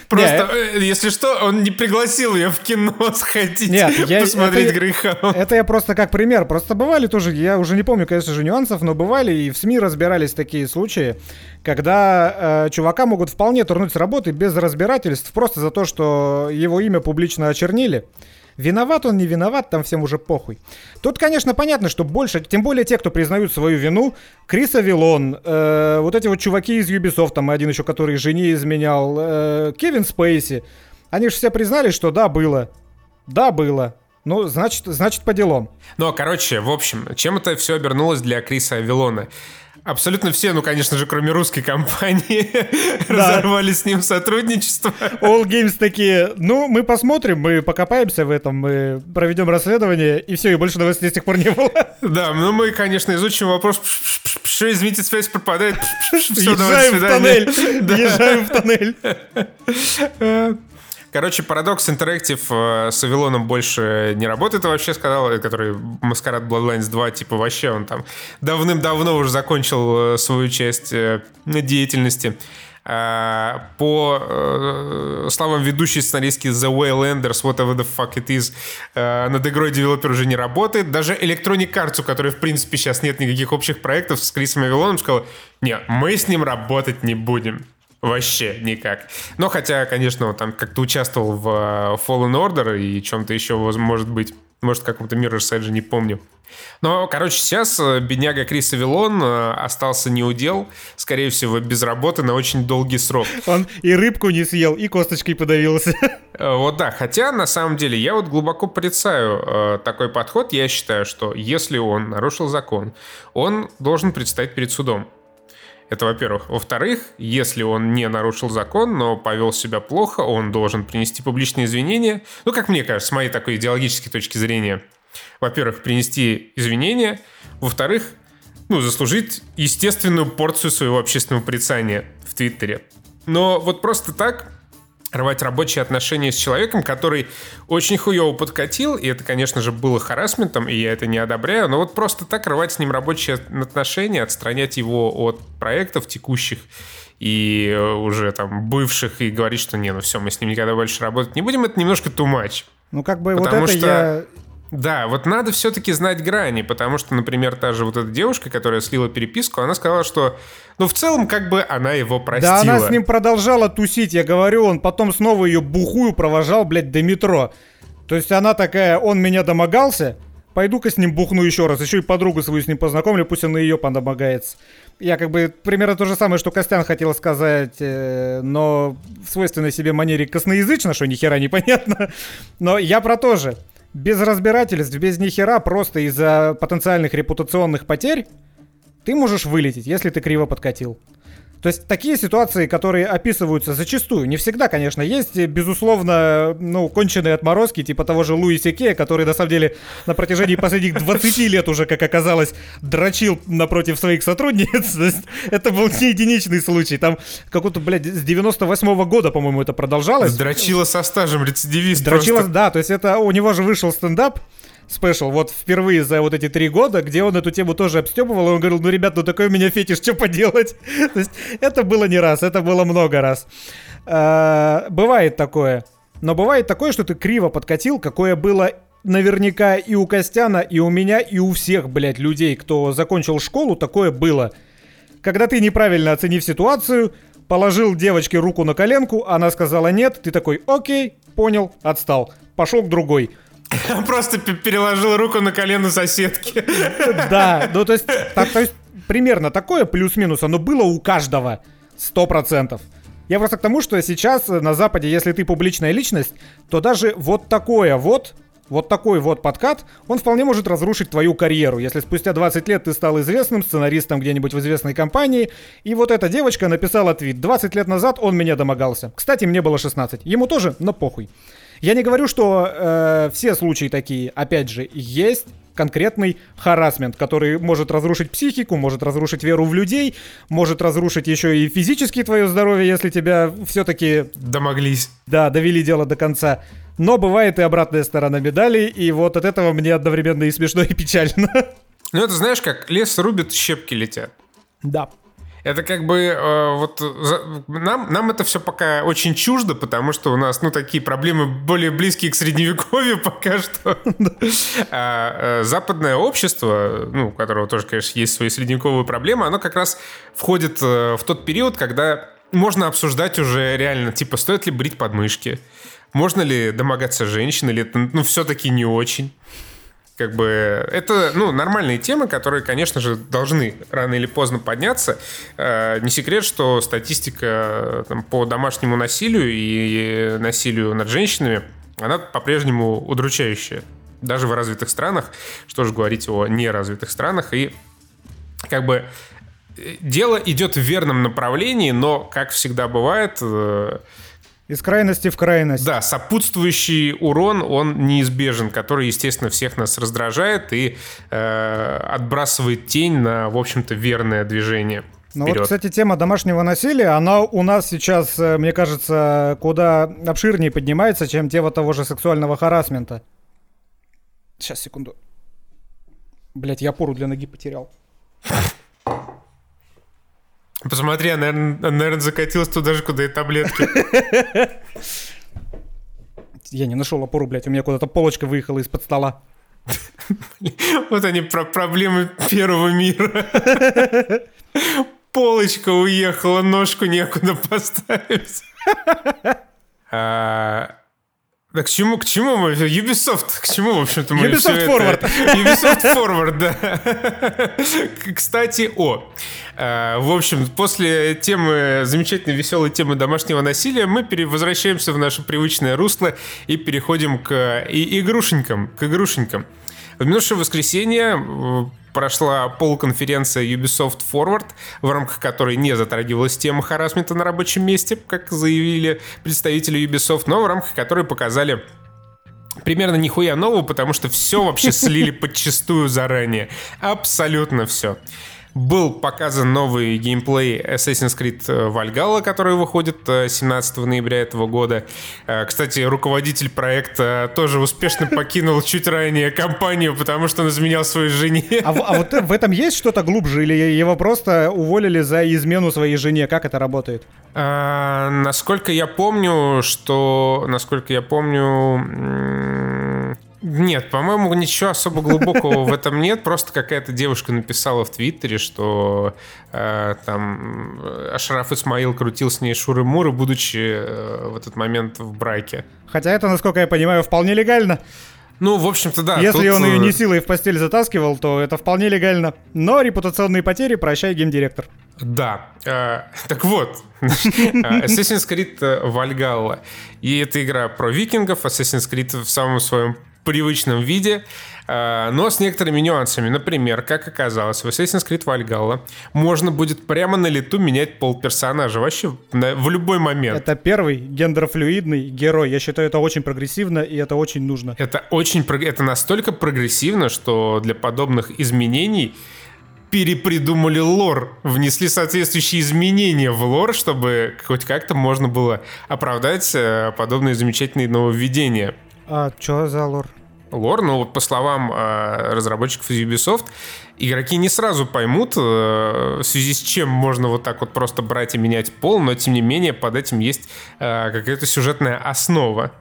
Просто, э, если что, он не пригласил ее в кино сходить, посмотреть Грейхаун. Это я просто как пример. Просто бывали тоже, я уже не помню, конечно же, нюансов, но бывали и в СМИ разбирались такие случаи, когда э, чувака могут вполне турнуть с работы без разбирательств, просто за то, что его имя публично очернили. Виноват он, не виноват, там всем уже похуй. Тут, конечно, понятно, что больше, тем более те, кто признают свою вину, Крис Авилон, э, вот эти вот чуваки из Ubisoft, там один еще, который жене изменял, э, Кевин Спейси, они же все признали, что да, было. Да, было. Ну, значит, значит по делам. Ну, короче, в общем, чем это все обернулось для Криса Авилона? Абсолютно все, ну, конечно же, кроме русской компании, разорвали с ним сотрудничество. All Games такие, ну, мы посмотрим, мы покопаемся в этом, мы проведем расследование, и все, и больше новостей с тех пор не было. Да, ну мы, конечно, изучим вопрос, что, извините, связь пропадает. Все, Езжаем в тоннель, езжаем в тоннель. Короче, парадокс Interactive э, с Авилоном больше не работает, вообще сказал, э, который Маскарад Bloodlines 2, типа вообще он там давным-давно уже закончил э, свою часть деятельности. По словам ведущей сценаристки The Waylanders, whatever the fuck it is, над игрой девелопер уже не работает. Даже Electronic Arts, у которой, в принципе, сейчас нет никаких общих проектов с Крисом Авилоном, сказал, не, мы с ним работать не будем. Вообще никак. Но хотя, конечно, он там как-то участвовал в э, Fallen Order и чем-то еще, может быть, может, каком-то Mirror's Edge, не помню. Но, короче, сейчас э, бедняга Крис Авилон э, остался неудел, скорее всего, без работы на очень долгий срок. Он и рыбку не съел, и косточкой подавился. Вот да, хотя на самом деле я вот глубоко порицаю такой подход. Я считаю, что если он нарушил закон, он должен предстать перед судом. Это во-первых. Во-вторых, если он не нарушил закон, но повел себя плохо, он должен принести публичные извинения. Ну, как мне кажется, с моей такой идеологической точки зрения. Во-первых, принести извинения. Во-вторых, ну, заслужить естественную порцию своего общественного порицания в Твиттере. Но вот просто так рвать рабочие отношения с человеком, который очень хуево подкатил, и это, конечно же, было харасментом, и я это не одобряю, но вот просто так рвать с ним рабочие отношения, отстранять его от проектов текущих и э, уже там бывших, и говорить, что не, ну все, мы с ним никогда больше работать не будем, это немножко too much. Ну, как бы Потому вот это что... я да, вот надо все-таки знать грани, потому что, например, та же вот эта девушка, которая слила переписку, она сказала, что, ну, в целом, как бы она его простила. Да, она с ним продолжала тусить, я говорю, он потом снова ее бухую провожал, блядь, до метро. То есть она такая, он меня домогался, пойду-ка с ним бухну еще раз, еще и подругу свою с ним познакомлю, пусть он и ее подомогается. Я как бы примерно то же самое, что Костян хотел сказать, э, но в свойственной себе манере косноязычно, что ни хера непонятно. Но я про то же без разбирательств, без нихера, просто из-за потенциальных репутационных потерь, ты можешь вылететь, если ты криво подкатил. То есть такие ситуации, которые описываются зачастую, не всегда, конечно, есть, безусловно, ну, конченые отморозки, типа того же Луиси Кея, который, на самом деле, на протяжении последних 20 лет уже, как оказалось, дрочил напротив своих сотрудниц. Это был не единичный случай. Там какой-то, блядь, с 98 -го года, по-моему, это продолжалось. Дрочила со стажем, рецидивист Дрочила, просто. да, то есть это у него же вышел стендап, спешл, вот впервые за вот эти три года, где он эту тему тоже обстебывал, и он говорил, ну, ребят, ну такой у меня фетиш, что поделать? То есть это было не раз, это было много раз. А, бывает такое. Но бывает такое, что ты криво подкатил, какое было наверняка и у Костяна, и у меня, и у всех, блядь, людей, кто закончил школу, такое было. Когда ты неправильно оценив ситуацию, положил девочке руку на коленку, она сказала нет, ты такой, окей, понял, отстал, пошел к другой. Просто переложил руку на колено соседки. Да, ну то есть, так, то есть примерно такое плюс-минус, оно было у каждого. Сто процентов. Я просто к тому, что сейчас на Западе, если ты публичная личность, то даже вот такое вот, вот такой вот подкат, он вполне может разрушить твою карьеру. Если спустя 20 лет ты стал известным сценаристом где-нибудь в известной компании, и вот эта девочка написала твит. 20 лет назад он меня домогался. Кстати, мне было 16. Ему тоже, но похуй. Я не говорю, что э, все случаи такие. Опять же, есть конкретный харасмент, который может разрушить психику, может разрушить веру в людей, может разрушить еще и физически твое здоровье, если тебя все-таки... Домоглись. Да, довели дело до конца. Но бывает и обратная сторона медали, и вот от этого мне одновременно и смешно, и печально. Ну, это знаешь, как лес рубит, щепки летят. Да. Это как бы э, вот за, нам, нам это все пока очень чуждо, потому что у нас, ну, такие проблемы более близкие к средневековью пока что. А э, западное общество, ну, у которого тоже, конечно, есть свои средневековые проблемы, оно как раз входит э, в тот период, когда можно обсуждать уже реально, типа, стоит ли брить подмышки, можно ли домогаться женщин, или это, ну, все-таки не очень как бы это, ну, нормальные темы, которые, конечно же, должны рано или поздно подняться. Э, не секрет, что статистика там, по домашнему насилию и насилию над женщинами, она по-прежнему удручающая. даже в развитых странах, что же говорить о неразвитых странах, и как бы э, дело идет в верном направлении, но, как всегда бывает, э, из крайности в крайность. Да, сопутствующий урон, он неизбежен, который, естественно, всех нас раздражает и э, отбрасывает тень на, в общем-то, верное движение. Ну вот, кстати, тема домашнего насилия, она у нас сейчас, э, мне кажется, куда обширнее поднимается, чем тема того же сексуального харасмента. Сейчас, секунду. Блять, я пору для ноги потерял. Посмотри, она, наверное, закатилась туда же, куда и таблетки. Я не нашел опору, блядь, у меня куда-то полочка выехала из-под стола. Вот они про проблемы первого мира. Полочка уехала, ножку некуда поставить. Да к чему, к чему мы? Ubisoft, к чему, в общем-то, мы Ubisoft Forward. Это? Ubisoft Forward, да. Кстати, о. Э, в общем, после темы, замечательной веселой темы домашнего насилия, мы возвращаемся в наше привычное русло и переходим к и игрушенькам, к игрушенькам. В минувшее воскресенье э, прошла полуконференция Ubisoft Forward, в рамках которой не затрагивалась тема харасмента на рабочем месте, как заявили представители Ubisoft, но в рамках которой показали примерно нихуя нового, потому что все вообще слили подчистую заранее. Абсолютно все. Был показан новый геймплей Assassin's Creed Valhalla, который выходит 17 э, ноября этого года. Э, кстати, руководитель проекта тоже успешно покинул чуть ранее компанию, потому что он изменял своей жене. А, а вот в этом есть что-то глубже? Или его просто уволили за измену своей жене? Как это работает? А, насколько я помню, что... Насколько я помню нет, по-моему, ничего особо глубокого в этом нет. Просто какая-то девушка написала в Твиттере, что э, там э, Ашраф Исмаил крутил с ней шуры-муры, будучи э, в этот момент в браке. Хотя это, насколько я понимаю, вполне легально. Ну, в общем-то, да. Если тут... он ее не э, силой в постель затаскивал, то это вполне легально. Но репутационные потери прощай геймдиректор. Да. Э, так вот, Assassin's Creed Valhalla. И это игра про викингов, Assassin's Creed в самом своем привычном виде, э, но с некоторыми нюансами. Например, как оказалось, в Assassin's Creed Valhalla можно будет прямо на лету менять пол персонажа вообще в любой момент. Это первый гендерфлюидный герой. Я считаю, это очень прогрессивно и это очень нужно. Это очень это настолько прогрессивно, что для подобных изменений перепридумали лор, внесли соответствующие изменения в лор, чтобы хоть как-то можно было оправдать э, подобные замечательные нововведения. А что за лор? лор, но вот по словам э, разработчиков из Ubisoft, игроки не сразу поймут, э, в связи с чем можно вот так вот просто брать и менять пол, но тем не менее под этим есть э, какая-то сюжетная основа.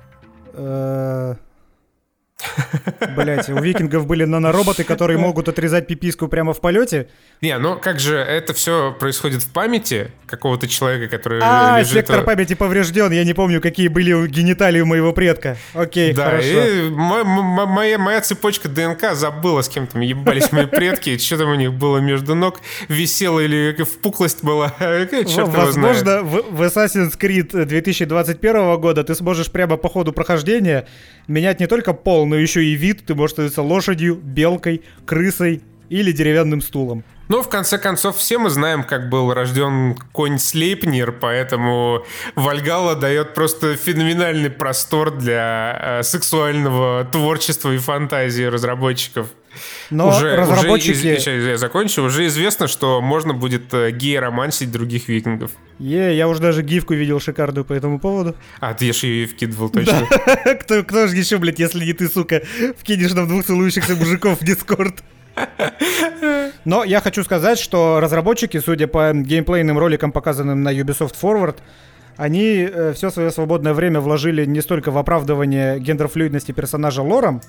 Э, Блять, у викингов были нанороботы, которые могут отрезать пиписку прямо в полете. Не, ну как же это все происходит в памяти какого-то человека, который а, лежит... сектор памяти поврежден, я не помню, какие были гениталии у моего предка. Окей, да, хорошо. И моя, моя цепочка ДНК забыла, с кем там ебались мои предки, что там у них было между ног, висело или впуклость была, черт Возможно, в Assassin's Creed 2021 года ты сможешь прямо по ходу прохождения менять не только пол, но еще и вид. Ты можешь становиться лошадью, белкой, крысой или деревянным стулом. Ну, в конце концов, все мы знаем, как был рожден конь Слейпнир, поэтому Вальгала дает просто феноменальный простор для э, сексуального творчества и фантазии разработчиков. Но уже, разработчики... Уже, сейчас я закончу. Уже известно, что можно будет э, гей-романсить других викингов. Е, я уже даже гифку видел шикарную по этому поводу. А, ты же ее вкидывал точно. кто, кто же еще, блядь, если не ты, сука, вкинешь нам двух целующихся мужиков в Дискорд? Но я хочу сказать, что разработчики, судя по геймплейным роликам, показанным на Ubisoft Forward, они э, все свое свободное время вложили не столько в оправдывание гендерфлюидности персонажа лором,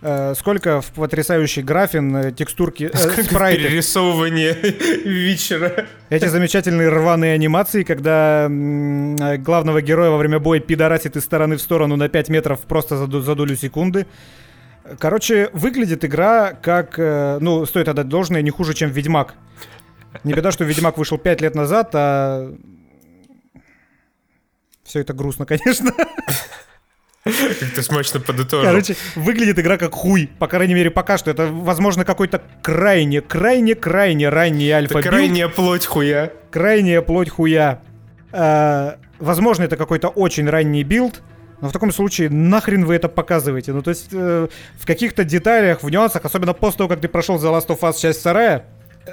э, сколько в потрясающий графин, э, текстурки, э, спрайты. перерисовывание вечера. Эти замечательные рваные анимации, когда главного героя во время боя пидорасит из стороны в сторону на 5 метров просто за, за долю секунды. Короче, выглядит игра как, э, ну, стоит отдать должное, не хуже, чем Ведьмак. Не беда, что Ведьмак вышел 5 лет назад, а... Все это грустно, конечно. Как ты смачно подытожил. Короче, выглядит игра как хуй. По крайней мере, пока что. Это, возможно, какой-то крайне, крайне, крайне ранний альфа Это крайняя плоть хуя. Крайняя плоть хуя. А, возможно, это какой-то очень ранний build. Но в таком случае нахрен вы это показываете? Ну, то есть, э, в каких-то деталях, в нюансах, особенно после того, как ты прошел The Last of Us часть вторая,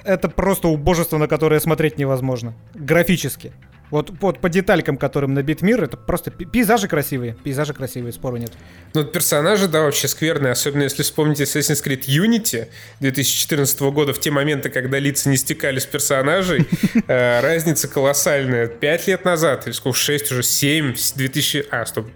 это просто убожество, на которое смотреть невозможно. Графически. Вот, вот по деталькам, которым набит мир, это просто пейзажи красивые. Пейзажи красивые, спору нет. Ну, персонажи, да, вообще скверные. Особенно если вспомнить Assassin's Creed Unity 2014 года, в те моменты, когда лица не стекали с персонажей. Э, разница колоссальная. Пять лет назад, или сколько, шесть уже, семь, 2000... А, стоп,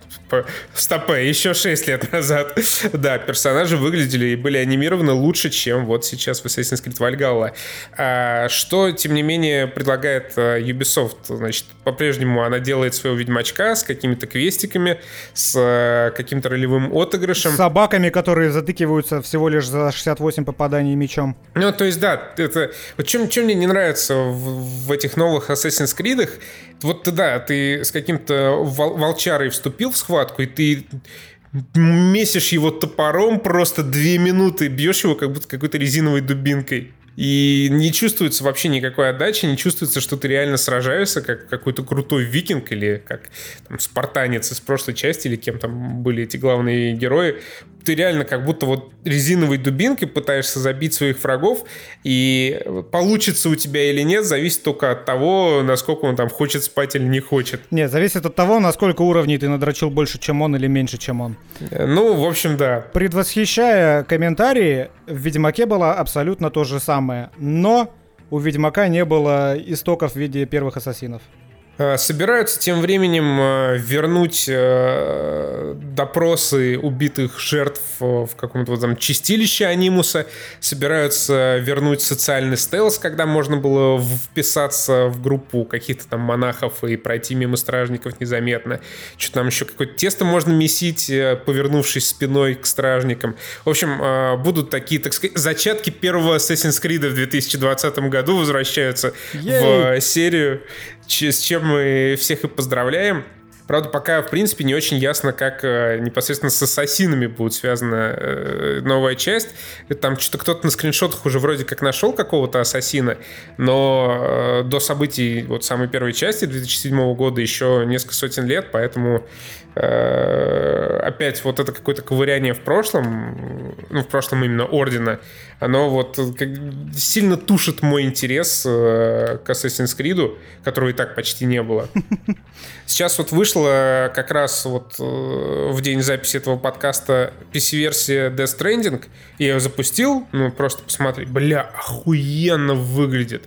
стопе, еще шесть лет назад. Да, персонажи выглядели и были анимированы лучше, чем вот сейчас в Assassin's Creed Valhalla. А, что, тем не менее, предлагает э, Ubisoft, значит, по-прежнему она делает своего Ведьмачка с какими-то квестиками, с э, каким-то ролевым отыгрышем. С собаками, которые затыкиваются всего лишь за 68 попаданий мечом. Ну, то есть, да, это... Вот чем, чем мне не нравится в, в этих новых Assassin's Creed, вот ты, да, ты с каким-то вол- волчарой вступил в схватку, и ты месишь его топором просто две минуты, бьешь его как будто какой-то резиновой дубинкой. И не чувствуется вообще никакой отдачи, не чувствуется, что ты реально сражаешься, как какой-то крутой викинг или как там, спартанец из прошлой части, или кем там были эти главные герои ты реально как будто вот резиновой дубинкой пытаешься забить своих врагов, и получится у тебя или нет, зависит только от того, насколько он там хочет спать или не хочет. Нет, зависит от того, насколько уровней ты надрочил больше, чем он, или меньше, чем он. Ну, в общем, да. Предвосхищая комментарии, в Ведьмаке было абсолютно то же самое, но у Ведьмака не было истоков в виде первых ассасинов. Э, собираются тем временем э, вернуть э, допросы убитых жертв в каком-то там чистилище анимуса. Собираются вернуть социальный стелс, когда можно было вписаться в группу каких-то там монахов и пройти мимо стражников незаметно. Что там еще какое-то тесто можно месить, повернувшись спиной к стражникам. В общем, будут такие, так сказать, зачатки первого Assassin's Creed в 2020 году возвращаются Ей! в серию с чем мы всех и поздравляем. Правда, пока, в принципе, не очень ясно, как э, непосредственно с ассасинами будет связана э, новая часть. Там что-то кто-то на скриншотах уже вроде как нашел какого-то ассасина, но э, до событий вот самой первой части 2007 года еще несколько сотен лет, поэтому опять вот это какое-то ковыряние в прошлом, ну, в прошлом именно Ордена, оно вот как, сильно тушит мой интерес э, к Assassin's Creed, которого и так почти не было. Сейчас вот вышла как раз вот э, в день записи этого подкаста PC-версия Death Stranding, я ее запустил, ну, просто посмотреть, бля, охуенно выглядит,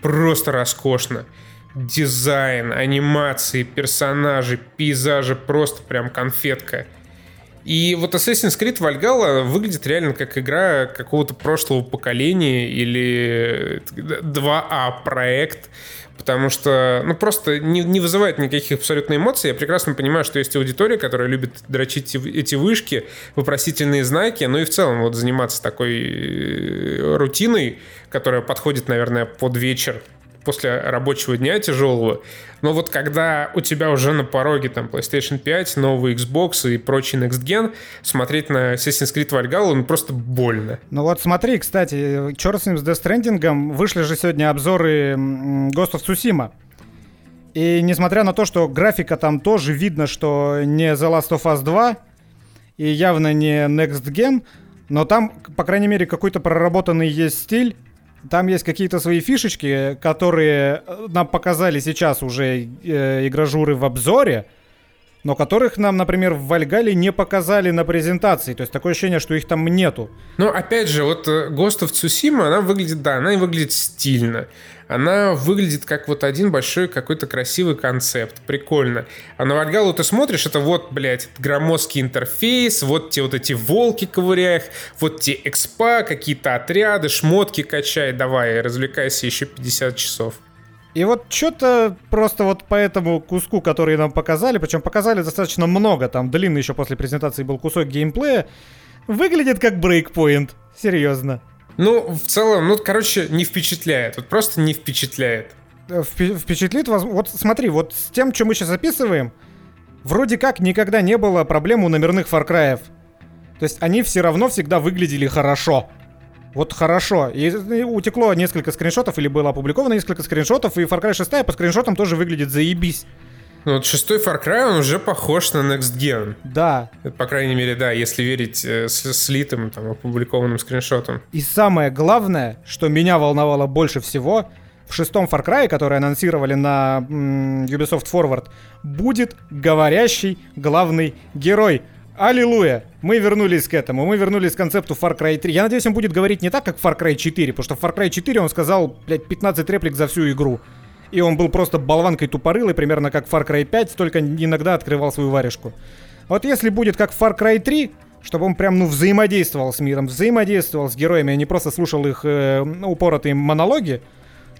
просто роскошно дизайн, анимации, персонажи, пейзажи, просто прям конфетка. И вот Assassin's Creed Valhalla выглядит реально как игра какого-то прошлого поколения или 2А проект, потому что, ну, просто не, не вызывает никаких абсолютно эмоций. Я прекрасно понимаю, что есть аудитория, которая любит дрочить эти вышки, вопросительные знаки, ну и в целом вот заниматься такой э, рутиной, которая подходит, наверное, под вечер после рабочего дня тяжелого. Но вот когда у тебя уже на пороге там PlayStation 5, новый Xbox и прочий Next Gen, смотреть на Assassin's Creed Valhalla, ну просто больно. Ну вот смотри, кстати, черт с ним с Death Stranding, вышли же сегодня обзоры Ghost of Tsushima. И несмотря на то, что графика там тоже видно, что не The Last of Us 2 и явно не Next Gen, но там, по крайней мере, какой-то проработанный есть стиль, там есть какие-то свои фишечки, которые э, нам показали сейчас уже э, игражуры в обзоре, но которых нам, например, в Вальгале не показали на презентации. То есть такое ощущение, что их там нету. Но опять же, вот э, Ghost of Tsushima, она выглядит, да, она выглядит стильно она выглядит как вот один большой какой-то красивый концепт. Прикольно. А на Вальгалу ты смотришь, это вот, блядь, громоздкий интерфейс, вот те вот эти волки ковыряях, вот те экспа, какие-то отряды, шмотки качай, давай, развлекайся еще 50 часов. И вот что-то просто вот по этому куску, который нам показали, причем показали достаточно много, там длинный еще после презентации был кусок геймплея, выглядит как брейкпоинт. Серьезно. Ну, в целом, ну, короче, не впечатляет. Вот просто не впечатляет. Впечатлит вас. Вот смотри, вот с тем, что мы сейчас записываем, вроде как никогда не было проблем у номерных Far Cry. То есть они все равно всегда выглядели хорошо. Вот хорошо. И утекло несколько скриншотов, или было опубликовано несколько скриншотов, и Far Cry 6 по скриншотам тоже выглядит заебись. Ну, вот шестой Far Cry, он уже похож на Next Gen. Да. По крайней мере, да, если верить э, с, слитым, там, опубликованным скриншотом. И самое главное, что меня волновало больше всего, в шестом Far Cry, который анонсировали на м, Ubisoft Forward, будет говорящий главный герой. Аллилуйя! Мы вернулись к этому, мы вернулись к концепту Far Cry 3. Я надеюсь, он будет говорить не так, как Far Cry 4, потому что в Far Cry 4 он сказал, блядь, 15 реплик за всю игру. И он был просто болванкой тупорылой, примерно как Far Cry 5, только иногда открывал свою варежку. Вот если будет как Far Cry 3, чтобы он прям, ну, взаимодействовал с миром, взаимодействовал с героями, а не просто слушал их э, упоротые монологи,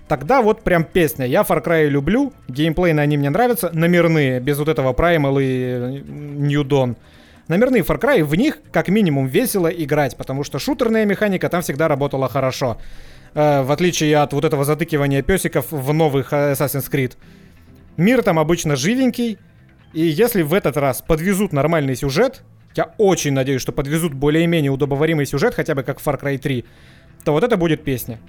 тогда вот прям песня. Я Far Cry люблю, геймплейно они мне нравятся, номерные, без вот этого Primal и э, New Dawn. Номерные Far Cry, в них как минимум весело играть, потому что шутерная механика там всегда работала хорошо. Э, в отличие от вот этого затыкивания песиков в новых Assassin's Creed. Мир там обычно живенький, и если в этот раз подвезут нормальный сюжет, я очень надеюсь, что подвезут более-менее удобоваримый сюжет, хотя бы как Far Cry 3, то вот это будет песня.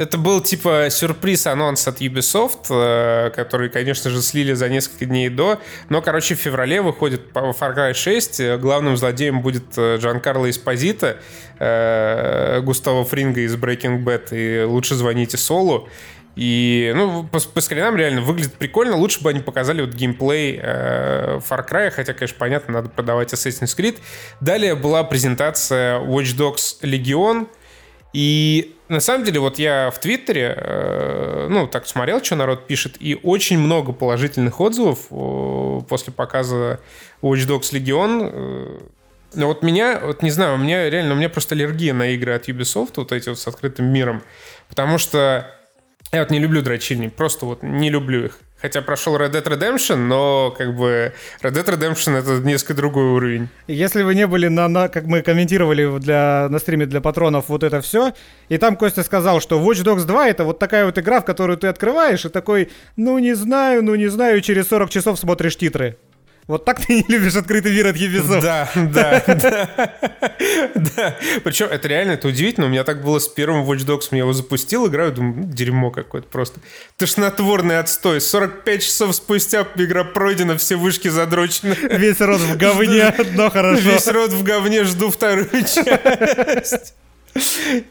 Это был типа сюрприз-анонс от Ubisoft, э, который, конечно же, слили за несколько дней до. Но, короче, в феврале выходит Far Cry 6. Главным злодеем будет э, Джан Карло Эспозита, э, Густаво Фринга из Breaking Bad и «Лучше звоните Солу». И, ну, по, по скринам реально выглядит прикольно. Лучше бы они показали вот геймплей э, Far Cry, хотя, конечно, понятно, надо продавать Assassin's Creed. Далее была презентация Watch Dogs Legion. И на самом деле, вот я в Твиттере, э, ну, так смотрел, что народ пишет, и очень много положительных отзывов э, после показа Watch Dogs Legion. Э, но вот меня, вот не знаю, у меня реально, у меня просто аллергия на игры от Ubisoft, вот эти вот с открытым миром, потому что я вот не люблю дрочильни, просто вот не люблю их. Хотя прошел Red Dead Redemption, но как бы Red Dead Redemption это несколько другой уровень. Если вы не были на, на как мы комментировали для, на стриме для патронов вот это все, и там Костя сказал, что Watch Dogs 2 это вот такая вот игра, в которую ты открываешь и такой, ну не знаю, ну не знаю, через 40 часов смотришь титры. Вот так ты не любишь открытый мир от Ubisoft. Да, да, да. да. Причем это реально, это удивительно. У меня так было с первым Watch Dogs. Я его запустил, играю, думаю, дерьмо какое-то просто. Тошнотворный отстой. 45 часов спустя игра пройдена, все вышки задрочены. Весь рот в говне, но хорошо. Весь рот в говне, жду вторую часть.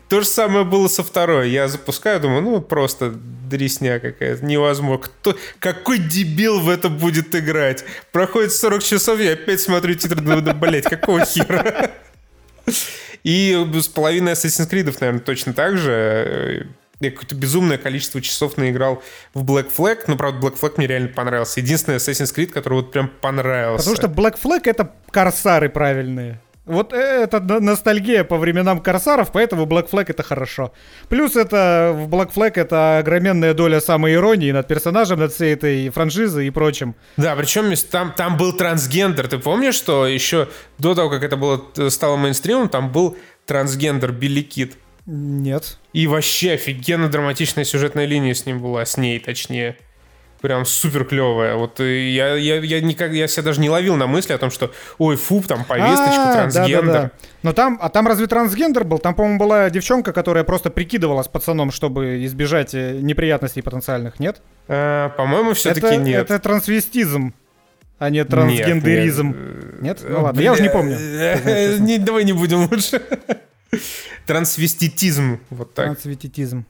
То же самое было со второй. Я запускаю, думаю, ну просто дресня какая-то, невозможно. Кто, какой дебил в это будет играть? Проходит 40 часов, я опять смотрю титры, да, блять, какого хера? И с половиной Assassin's Creed, наверное, точно так же. Я какое-то безумное количество часов наиграл в Black Flag. Ну, правда, Black Flag мне реально понравился. Единственный Assassin's Creed, который вот прям понравился. Потому что Black Flag — это корсары правильные. Вот это ностальгия по временам Корсаров, поэтому Black Flag это хорошо. Плюс это в Black Flag это огроменная доля самой иронии над персонажем, над всей этой франшизой и прочим. Да, причем там, там был трансгендер. Ты помнишь, что еще до того, как это было, стало мейнстримом, там был трансгендер Билли Кит? Нет. И вообще офигенно драматичная сюжетная линия с ним была, с ней точнее прям супер клевая. Вот э, я, я, я никак, я себя даже не ловил на мысли о том, что ой, фу, там повесточка, а, трансгендер. Да, да, да. Но там, а там разве трансгендер был? Там, по-моему, была девчонка, которая просто прикидывалась пацаном, чтобы избежать э, неприятностей потенциальных, нет? А, по-моему, все-таки нет. Это трансвестизм а не трансгендеризм. Нет? нет? Ну ладно, я уже не помню. Не, давай не будем лучше. Трансвеститизм. Вот так. Трансвеститизм.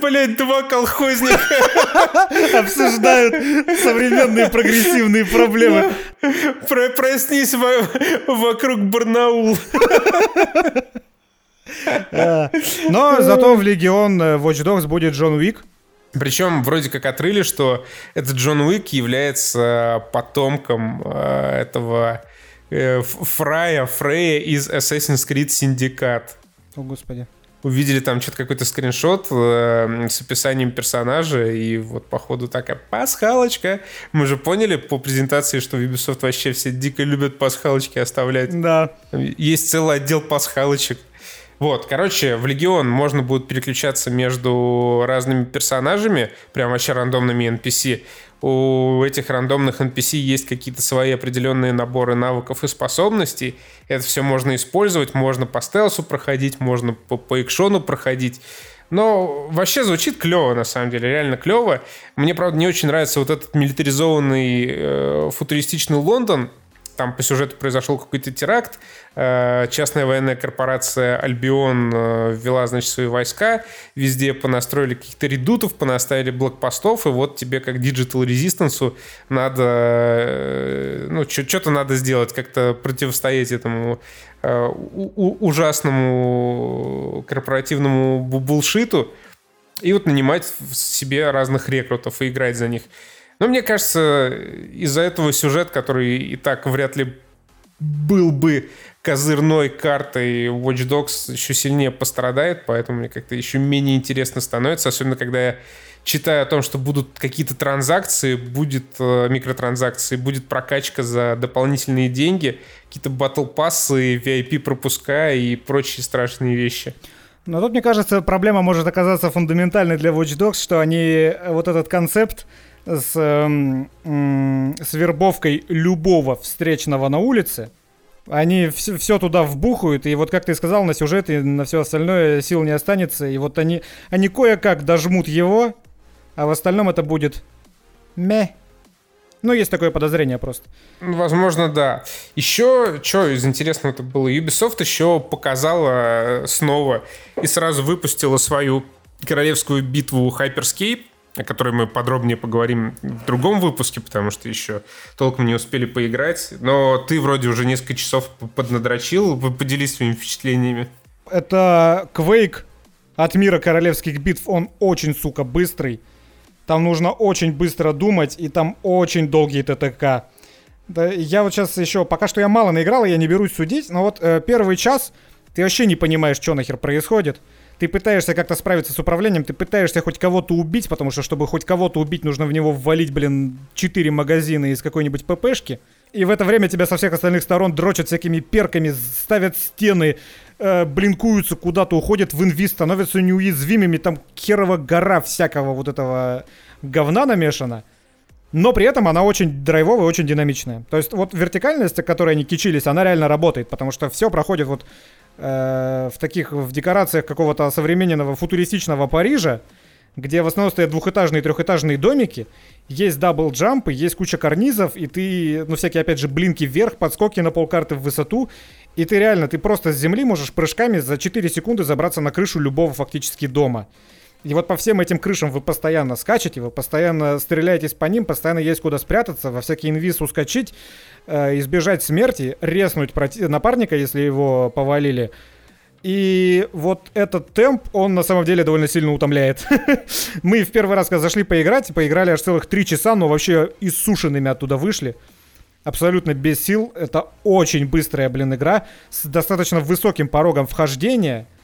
Блять, два колхозника обсуждают современные прогрессивные проблемы. Про проснись вокруг Барнаул. Но зато в Легион Watch Dogs будет Джон Уик. Причем вроде как отрыли, что этот Джон Уик является потомком э, этого э, Фрая, Фрея из Assassin's Creed Syndicate. О, господи увидели там что-то какой-то скриншот э, с описанием персонажа, и вот походу такая пасхалочка. Мы же поняли по презентации, что в Ubisoft вообще все дико любят пасхалочки оставлять. Да. Есть целый отдел пасхалочек. Вот, короче, в Легион можно будет переключаться между разными персонажами, прям вообще рандомными NPC. У этих рандомных NPC есть какие-то свои определенные наборы навыков и способностей. Это все можно использовать, можно по стелсу проходить, можно по, по экшону проходить. Но вообще звучит клево, на самом деле, реально клево. Мне, правда, не очень нравится вот этот милитаризованный э, футуристичный Лондон, там по сюжету произошел какой-то теракт, э, частная военная корпорация Альбион э, ввела, значит, свои войска, везде понастроили каких-то редутов, понаставили блокпостов, и вот тебе как Digital Resistance надо, э, ну, что-то надо сделать, как-то противостоять этому ужасному корпоративному булшиту, и вот нанимать себе разных рекрутов и играть за них. Но мне кажется, из-за этого сюжет, который и так вряд ли был бы козырной картой Watch Dogs еще сильнее пострадает, поэтому мне как-то еще менее интересно становится, особенно когда я читаю о том, что будут какие-то транзакции, будет э, микротранзакции, будет прокачка за дополнительные деньги, какие-то батл пассы, VIP пропуска и прочие страшные вещи. Но тут, мне кажется, проблема может оказаться фундаментальной для Watch Dogs, что они э, вот этот концепт с, э, с вербовкой любого встречного на улице, они все, все туда вбухают, и вот как ты сказал, на сюжет и на все остальное сил не останется, и вот они, они кое-как дожмут его, а в остальном это будет ме. Ну, есть такое подозрение просто. Возможно, да. Еще, что из интересного это было, Ubisoft еще показала снова и сразу выпустила свою королевскую битву Hyperscape, о которой мы подробнее поговорим в другом выпуске, потому что еще толком не успели поиграть. Но ты вроде уже несколько часов поднадрочил. Поделись своими впечатлениями. Это Quake от мира королевских битв. Он очень, сука, быстрый. Там нужно очень быстро думать, и там очень долгий ТТК. Да, я вот сейчас еще, пока что я мало наиграл, я не берусь судить, но вот э, первый час ты вообще не понимаешь, что нахер происходит ты пытаешься как-то справиться с управлением, ты пытаешься хоть кого-то убить, потому что, чтобы хоть кого-то убить, нужно в него ввалить, блин, 4 магазина из какой-нибудь ППшки. И в это время тебя со всех остальных сторон дрочат всякими перками, ставят стены, э, блинкуются куда-то, уходят в инвиз, становятся неуязвимыми, там херова гора всякого вот этого говна намешана. Но при этом она очень драйвовая, очень динамичная. То есть вот вертикальность, о которой они кичились, она реально работает, потому что все проходит вот э, в таких, в декорациях какого-то современного футуристичного Парижа, где в основном стоят двухэтажные и трехэтажные домики, есть double jump ы, есть куча карнизов, и ты, ну, всякие, опять же, blink и вверх, подскоки на полкарты в высоту, и ты реально, ты просто с земли можешь прыжками за 4 секунды забраться на крышу любого фактически дома. И вот по всем этим крышам вы постоянно скачете, вы постоянно стреляетесь по ним, постоянно есть куда спрятаться, во всякий invis ускочить, э, избежать смерти, резнуть проти- напарника, если его повалили. И вот этот темп, он на самом деле довольно сильно утомляет. Мы в первый раз, когда зашли поиграть, поиграли аж целых три часа, но вообще иссушенными оттуда вышли. Абсолютно без сил. Это очень быстрая, блин, игра с достаточно высоким порогом вхождения –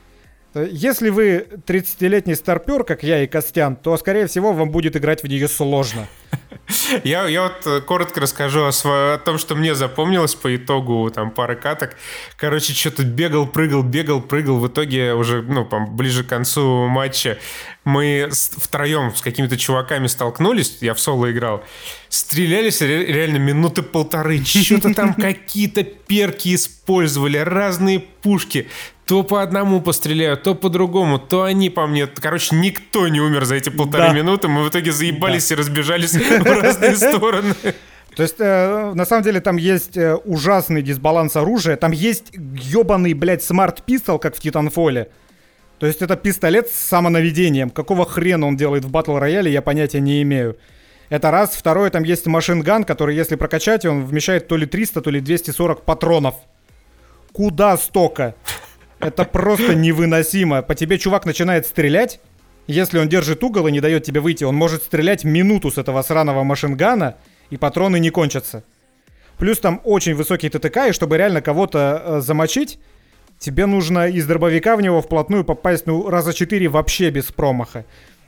если вы 30-летний старпер, как я и Костян, то, скорее всего, вам будет играть в нее сложно. Я, я вот э, коротко расскажу о, сво... о том, что мне запомнилось по итогу там пары каток. Короче, что-то бегал, прыгал, бегал, прыгал. В итоге уже, ну, там, ближе к концу матча мы втроем с какими-то чуваками столкнулись, я в соло играл, стрелялись реально минуты полторы, что-то там какие-то перки использовали, разные пушки. То по одному постреляют, то по другому, то они по мне. Короче, никто не умер за эти полторы да. минуты. Мы в итоге заебались да. и разбежались в разные стороны. То есть, э, на самом деле, там есть э, ужасный дисбаланс оружия. Там есть ебаный, блядь, смарт-пистол, как в Титанфоле. То есть, это пистолет с самонаведением. Какого хрена он делает в батл рояле, я понятия не имею. Это раз. Второе, там есть машинган, который, если прокачать, он вмещает то ли 300, то ли 240 патронов. Куда столько? Это просто невыносимо. По тебе чувак начинает стрелять. Если он держит угол и не дает тебе выйти, он может стрелять минуту с этого сраного машингана, и патроны не кончатся. Плюс там очень высокий ТТК, и чтобы реально кого-то э, замочить, тебе нужно из дробовика в него вплотную попасть, ну, раза четыре вообще без промаха.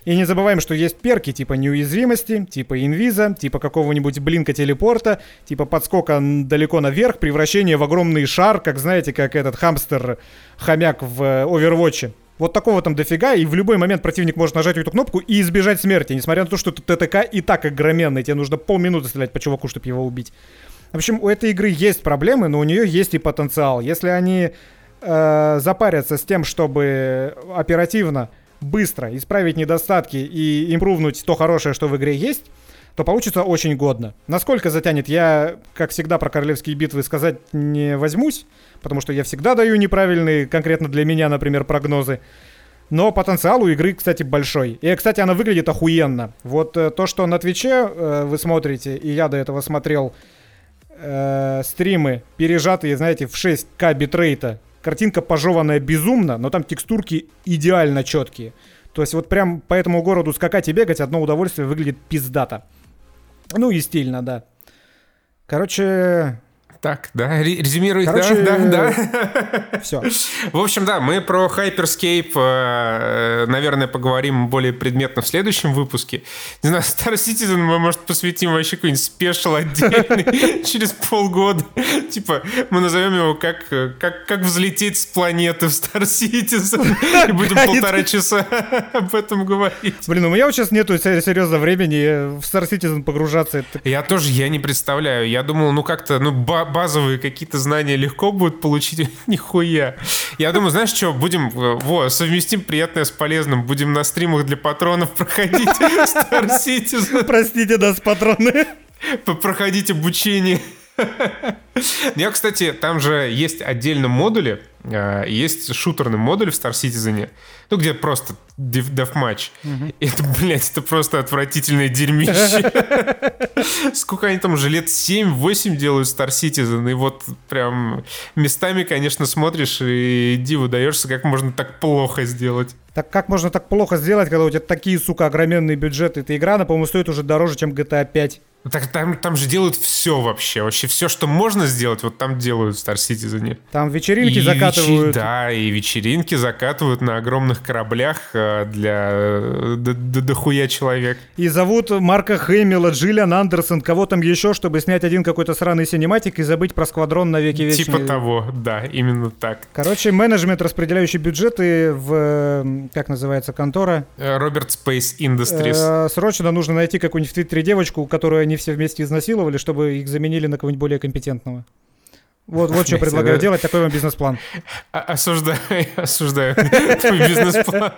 И не забываем, что есть перки типа неуязвимости, типа инвиза, типа какого-нибудь блинка телепорта, типа подскока далеко наверх, превращение в огромный шар, как знаете, как этот хамстер-хомяк в Overwatch. Вот такого там дофига, и в любой момент противник может нажать эту кнопку и избежать смерти, несмотря на то, что ТТК и так огроменный, тебе нужно полминуты стрелять по чуваку, чтобы его убить. В общем, у этой игры есть проблемы, но у нее есть и потенциал. Если они э, запарятся с тем, чтобы оперативно быстро исправить недостатки и импрувнуть то хорошее, что в игре есть, то получится очень годно. Насколько затянет, я, как всегда, про королевские битвы сказать не возьмусь, потому что я всегда даю неправильные, конкретно для меня, например, прогнозы. Но потенциал у игры, кстати, большой. И, кстати, она выглядит охуенно. Вот э, то, что на Твиче э, вы смотрите, и я до этого смотрел э, стримы, пережатые, знаете, в 6К битрейта, Картинка пожеванная безумно, но там текстурки идеально четкие. То есть вот прям по этому городу скакать и бегать одно удовольствие выглядит пиздато. Ну и стильно, да. Короче, так, да, резюмировать, Короче, да, да, да. Все. В общем, да, мы про Hyperscape, э, наверное, поговорим более предметно в следующем выпуске. Не знаю, Star Citizen мы, может, посвятим вообще какой-нибудь спешл отдельный через полгода. Типа, мы назовем его как, как, как взлететь с планеты в Star Citizen. И будем полтора часа об этом говорить. Блин, у меня вот сейчас нету серьезно времени в Star Citizen погружаться. Я тоже, я не представляю. Я думал, ну как-то, ну, базовые какие-то знания легко будет получить, нихуя. Я думаю, знаешь что, будем, э, во, совместим приятное с полезным, будем на стримах для патронов проходить Star Citizen. Простите нас, патроны. Проходить обучение. Я, кстати, там же есть отдельно модули, есть шутерный модуль в Star Citizen, ну, где просто дефматч. Угу. Это, блядь, это просто отвратительное дерьмище. Сколько они там уже лет 7-8 делают Star Citizen, и вот прям местами, конечно, смотришь и диву даешься, как можно так плохо сделать. Так как можно так плохо сделать, когда у тебя такие, сука, огроменные бюджеты? Эта игра, она, по-моему, стоит уже дороже, чем GTA 5. Так там, там же делают все вообще. Вообще все, что можно сделать, вот там делают в Star Citizen. Там вечеринки и закатывают. Вечер... Да, и вечеринки закатывают на огромных кораблях э, для дохуя до, до человек. И зовут Марка Хэмилла, Джиллиан Андерсон, кого там еще, чтобы снять один какой-то сраный синематик и забыть про сквадрон на веки вечные. Типа того, да, именно так. Короче, менеджмент, распределяющий бюджеты в, как называется, контора? Роберт Space Industries. Э, срочно нужно найти какую-нибудь в Твиттере девочку, которую они все вместе изнасиловали, чтобы их заменили на кого-нибудь более компетентного. Вот, вот что предлагаю делать, такой вам бизнес-план. Осуждаю, осуждаю твой бизнес-план.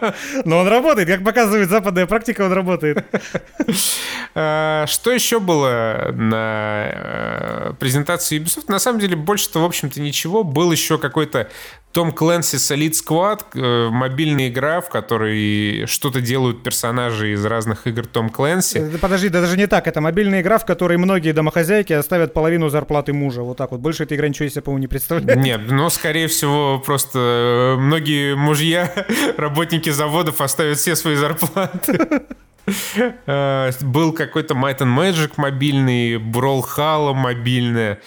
Но он работает, как показывает западная практика, он работает. А, что еще было на э, презентации Ubisoft? На самом деле, больше-то, в общем-то, ничего. Был еще какой-то том Clancy Solid Squad, э, мобильная игра, в которой что-то делают персонажи из разных игр Том Клэнси. Э, подожди, да даже не так. Это мобильная игра, в которой многие домохозяйки оставят половину зарплаты мужа. Вот так вот. Больше эта игра ничего себе, по-моему, не представляет. Нет, но, скорее всего, просто э, многие мужья, работники заводов оставят все свои зарплаты. Был какой-то Might and Magic мобильный, Brawl Halo мобильная.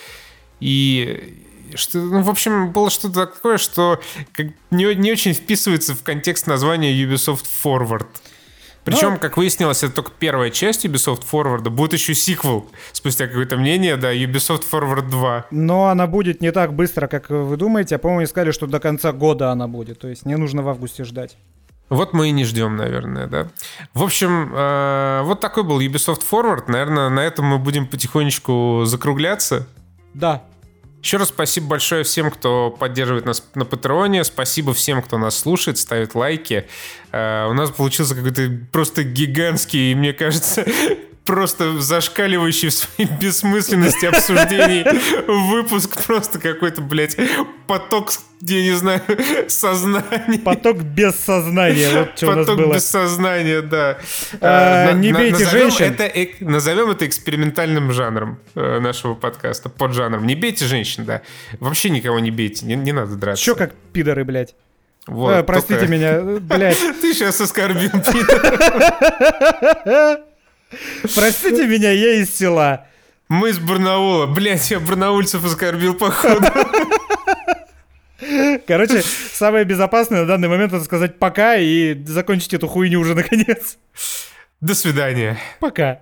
И что, ну, в общем, было что-то такое, что как, не, не очень вписывается в контекст названия Ubisoft Forward. Причем, ну, как выяснилось, это только первая часть Ubisoft Forward. Будет еще сиквел, спустя какое-то мнение, да, Ubisoft Forward 2. Но она будет не так быстро, как вы думаете. А, по-моему, сказали, что до конца года она будет. То есть не нужно в августе ждать. Вот мы и не ждем, наверное, да. В общем, э, вот такой был Ubisoft Forward. Наверное, на этом мы будем потихонечку закругляться. Да, еще раз спасибо большое всем, кто поддерживает нас на Патреоне. Спасибо всем, кто нас слушает, ставит лайки. Uh, у нас получился какой-то просто гигантский, мне кажется, просто зашкаливающий в своей бессмысленности обсуждений выпуск. Просто какой-то, блядь, поток, я не знаю, сознания. Поток без сознания. Вот что поток у нас было. без сознания, да. А, а, не бейте женщин. Это, назовем это экспериментальным жанром э, нашего подкаста, поджанром. Не бейте женщин, да. Вообще никого не бейте, не, не надо драться. Что как пидоры, блядь. Вот, а, простите только... меня, блядь. Ты сейчас оскорбил пидоров. Простите меня, я из села. Мы из Барнаула. Блять, я барнаульцев оскорбил, походу. Короче, самое безопасное на данный момент это сказать пока и закончить эту хуйню уже наконец. До свидания. Пока.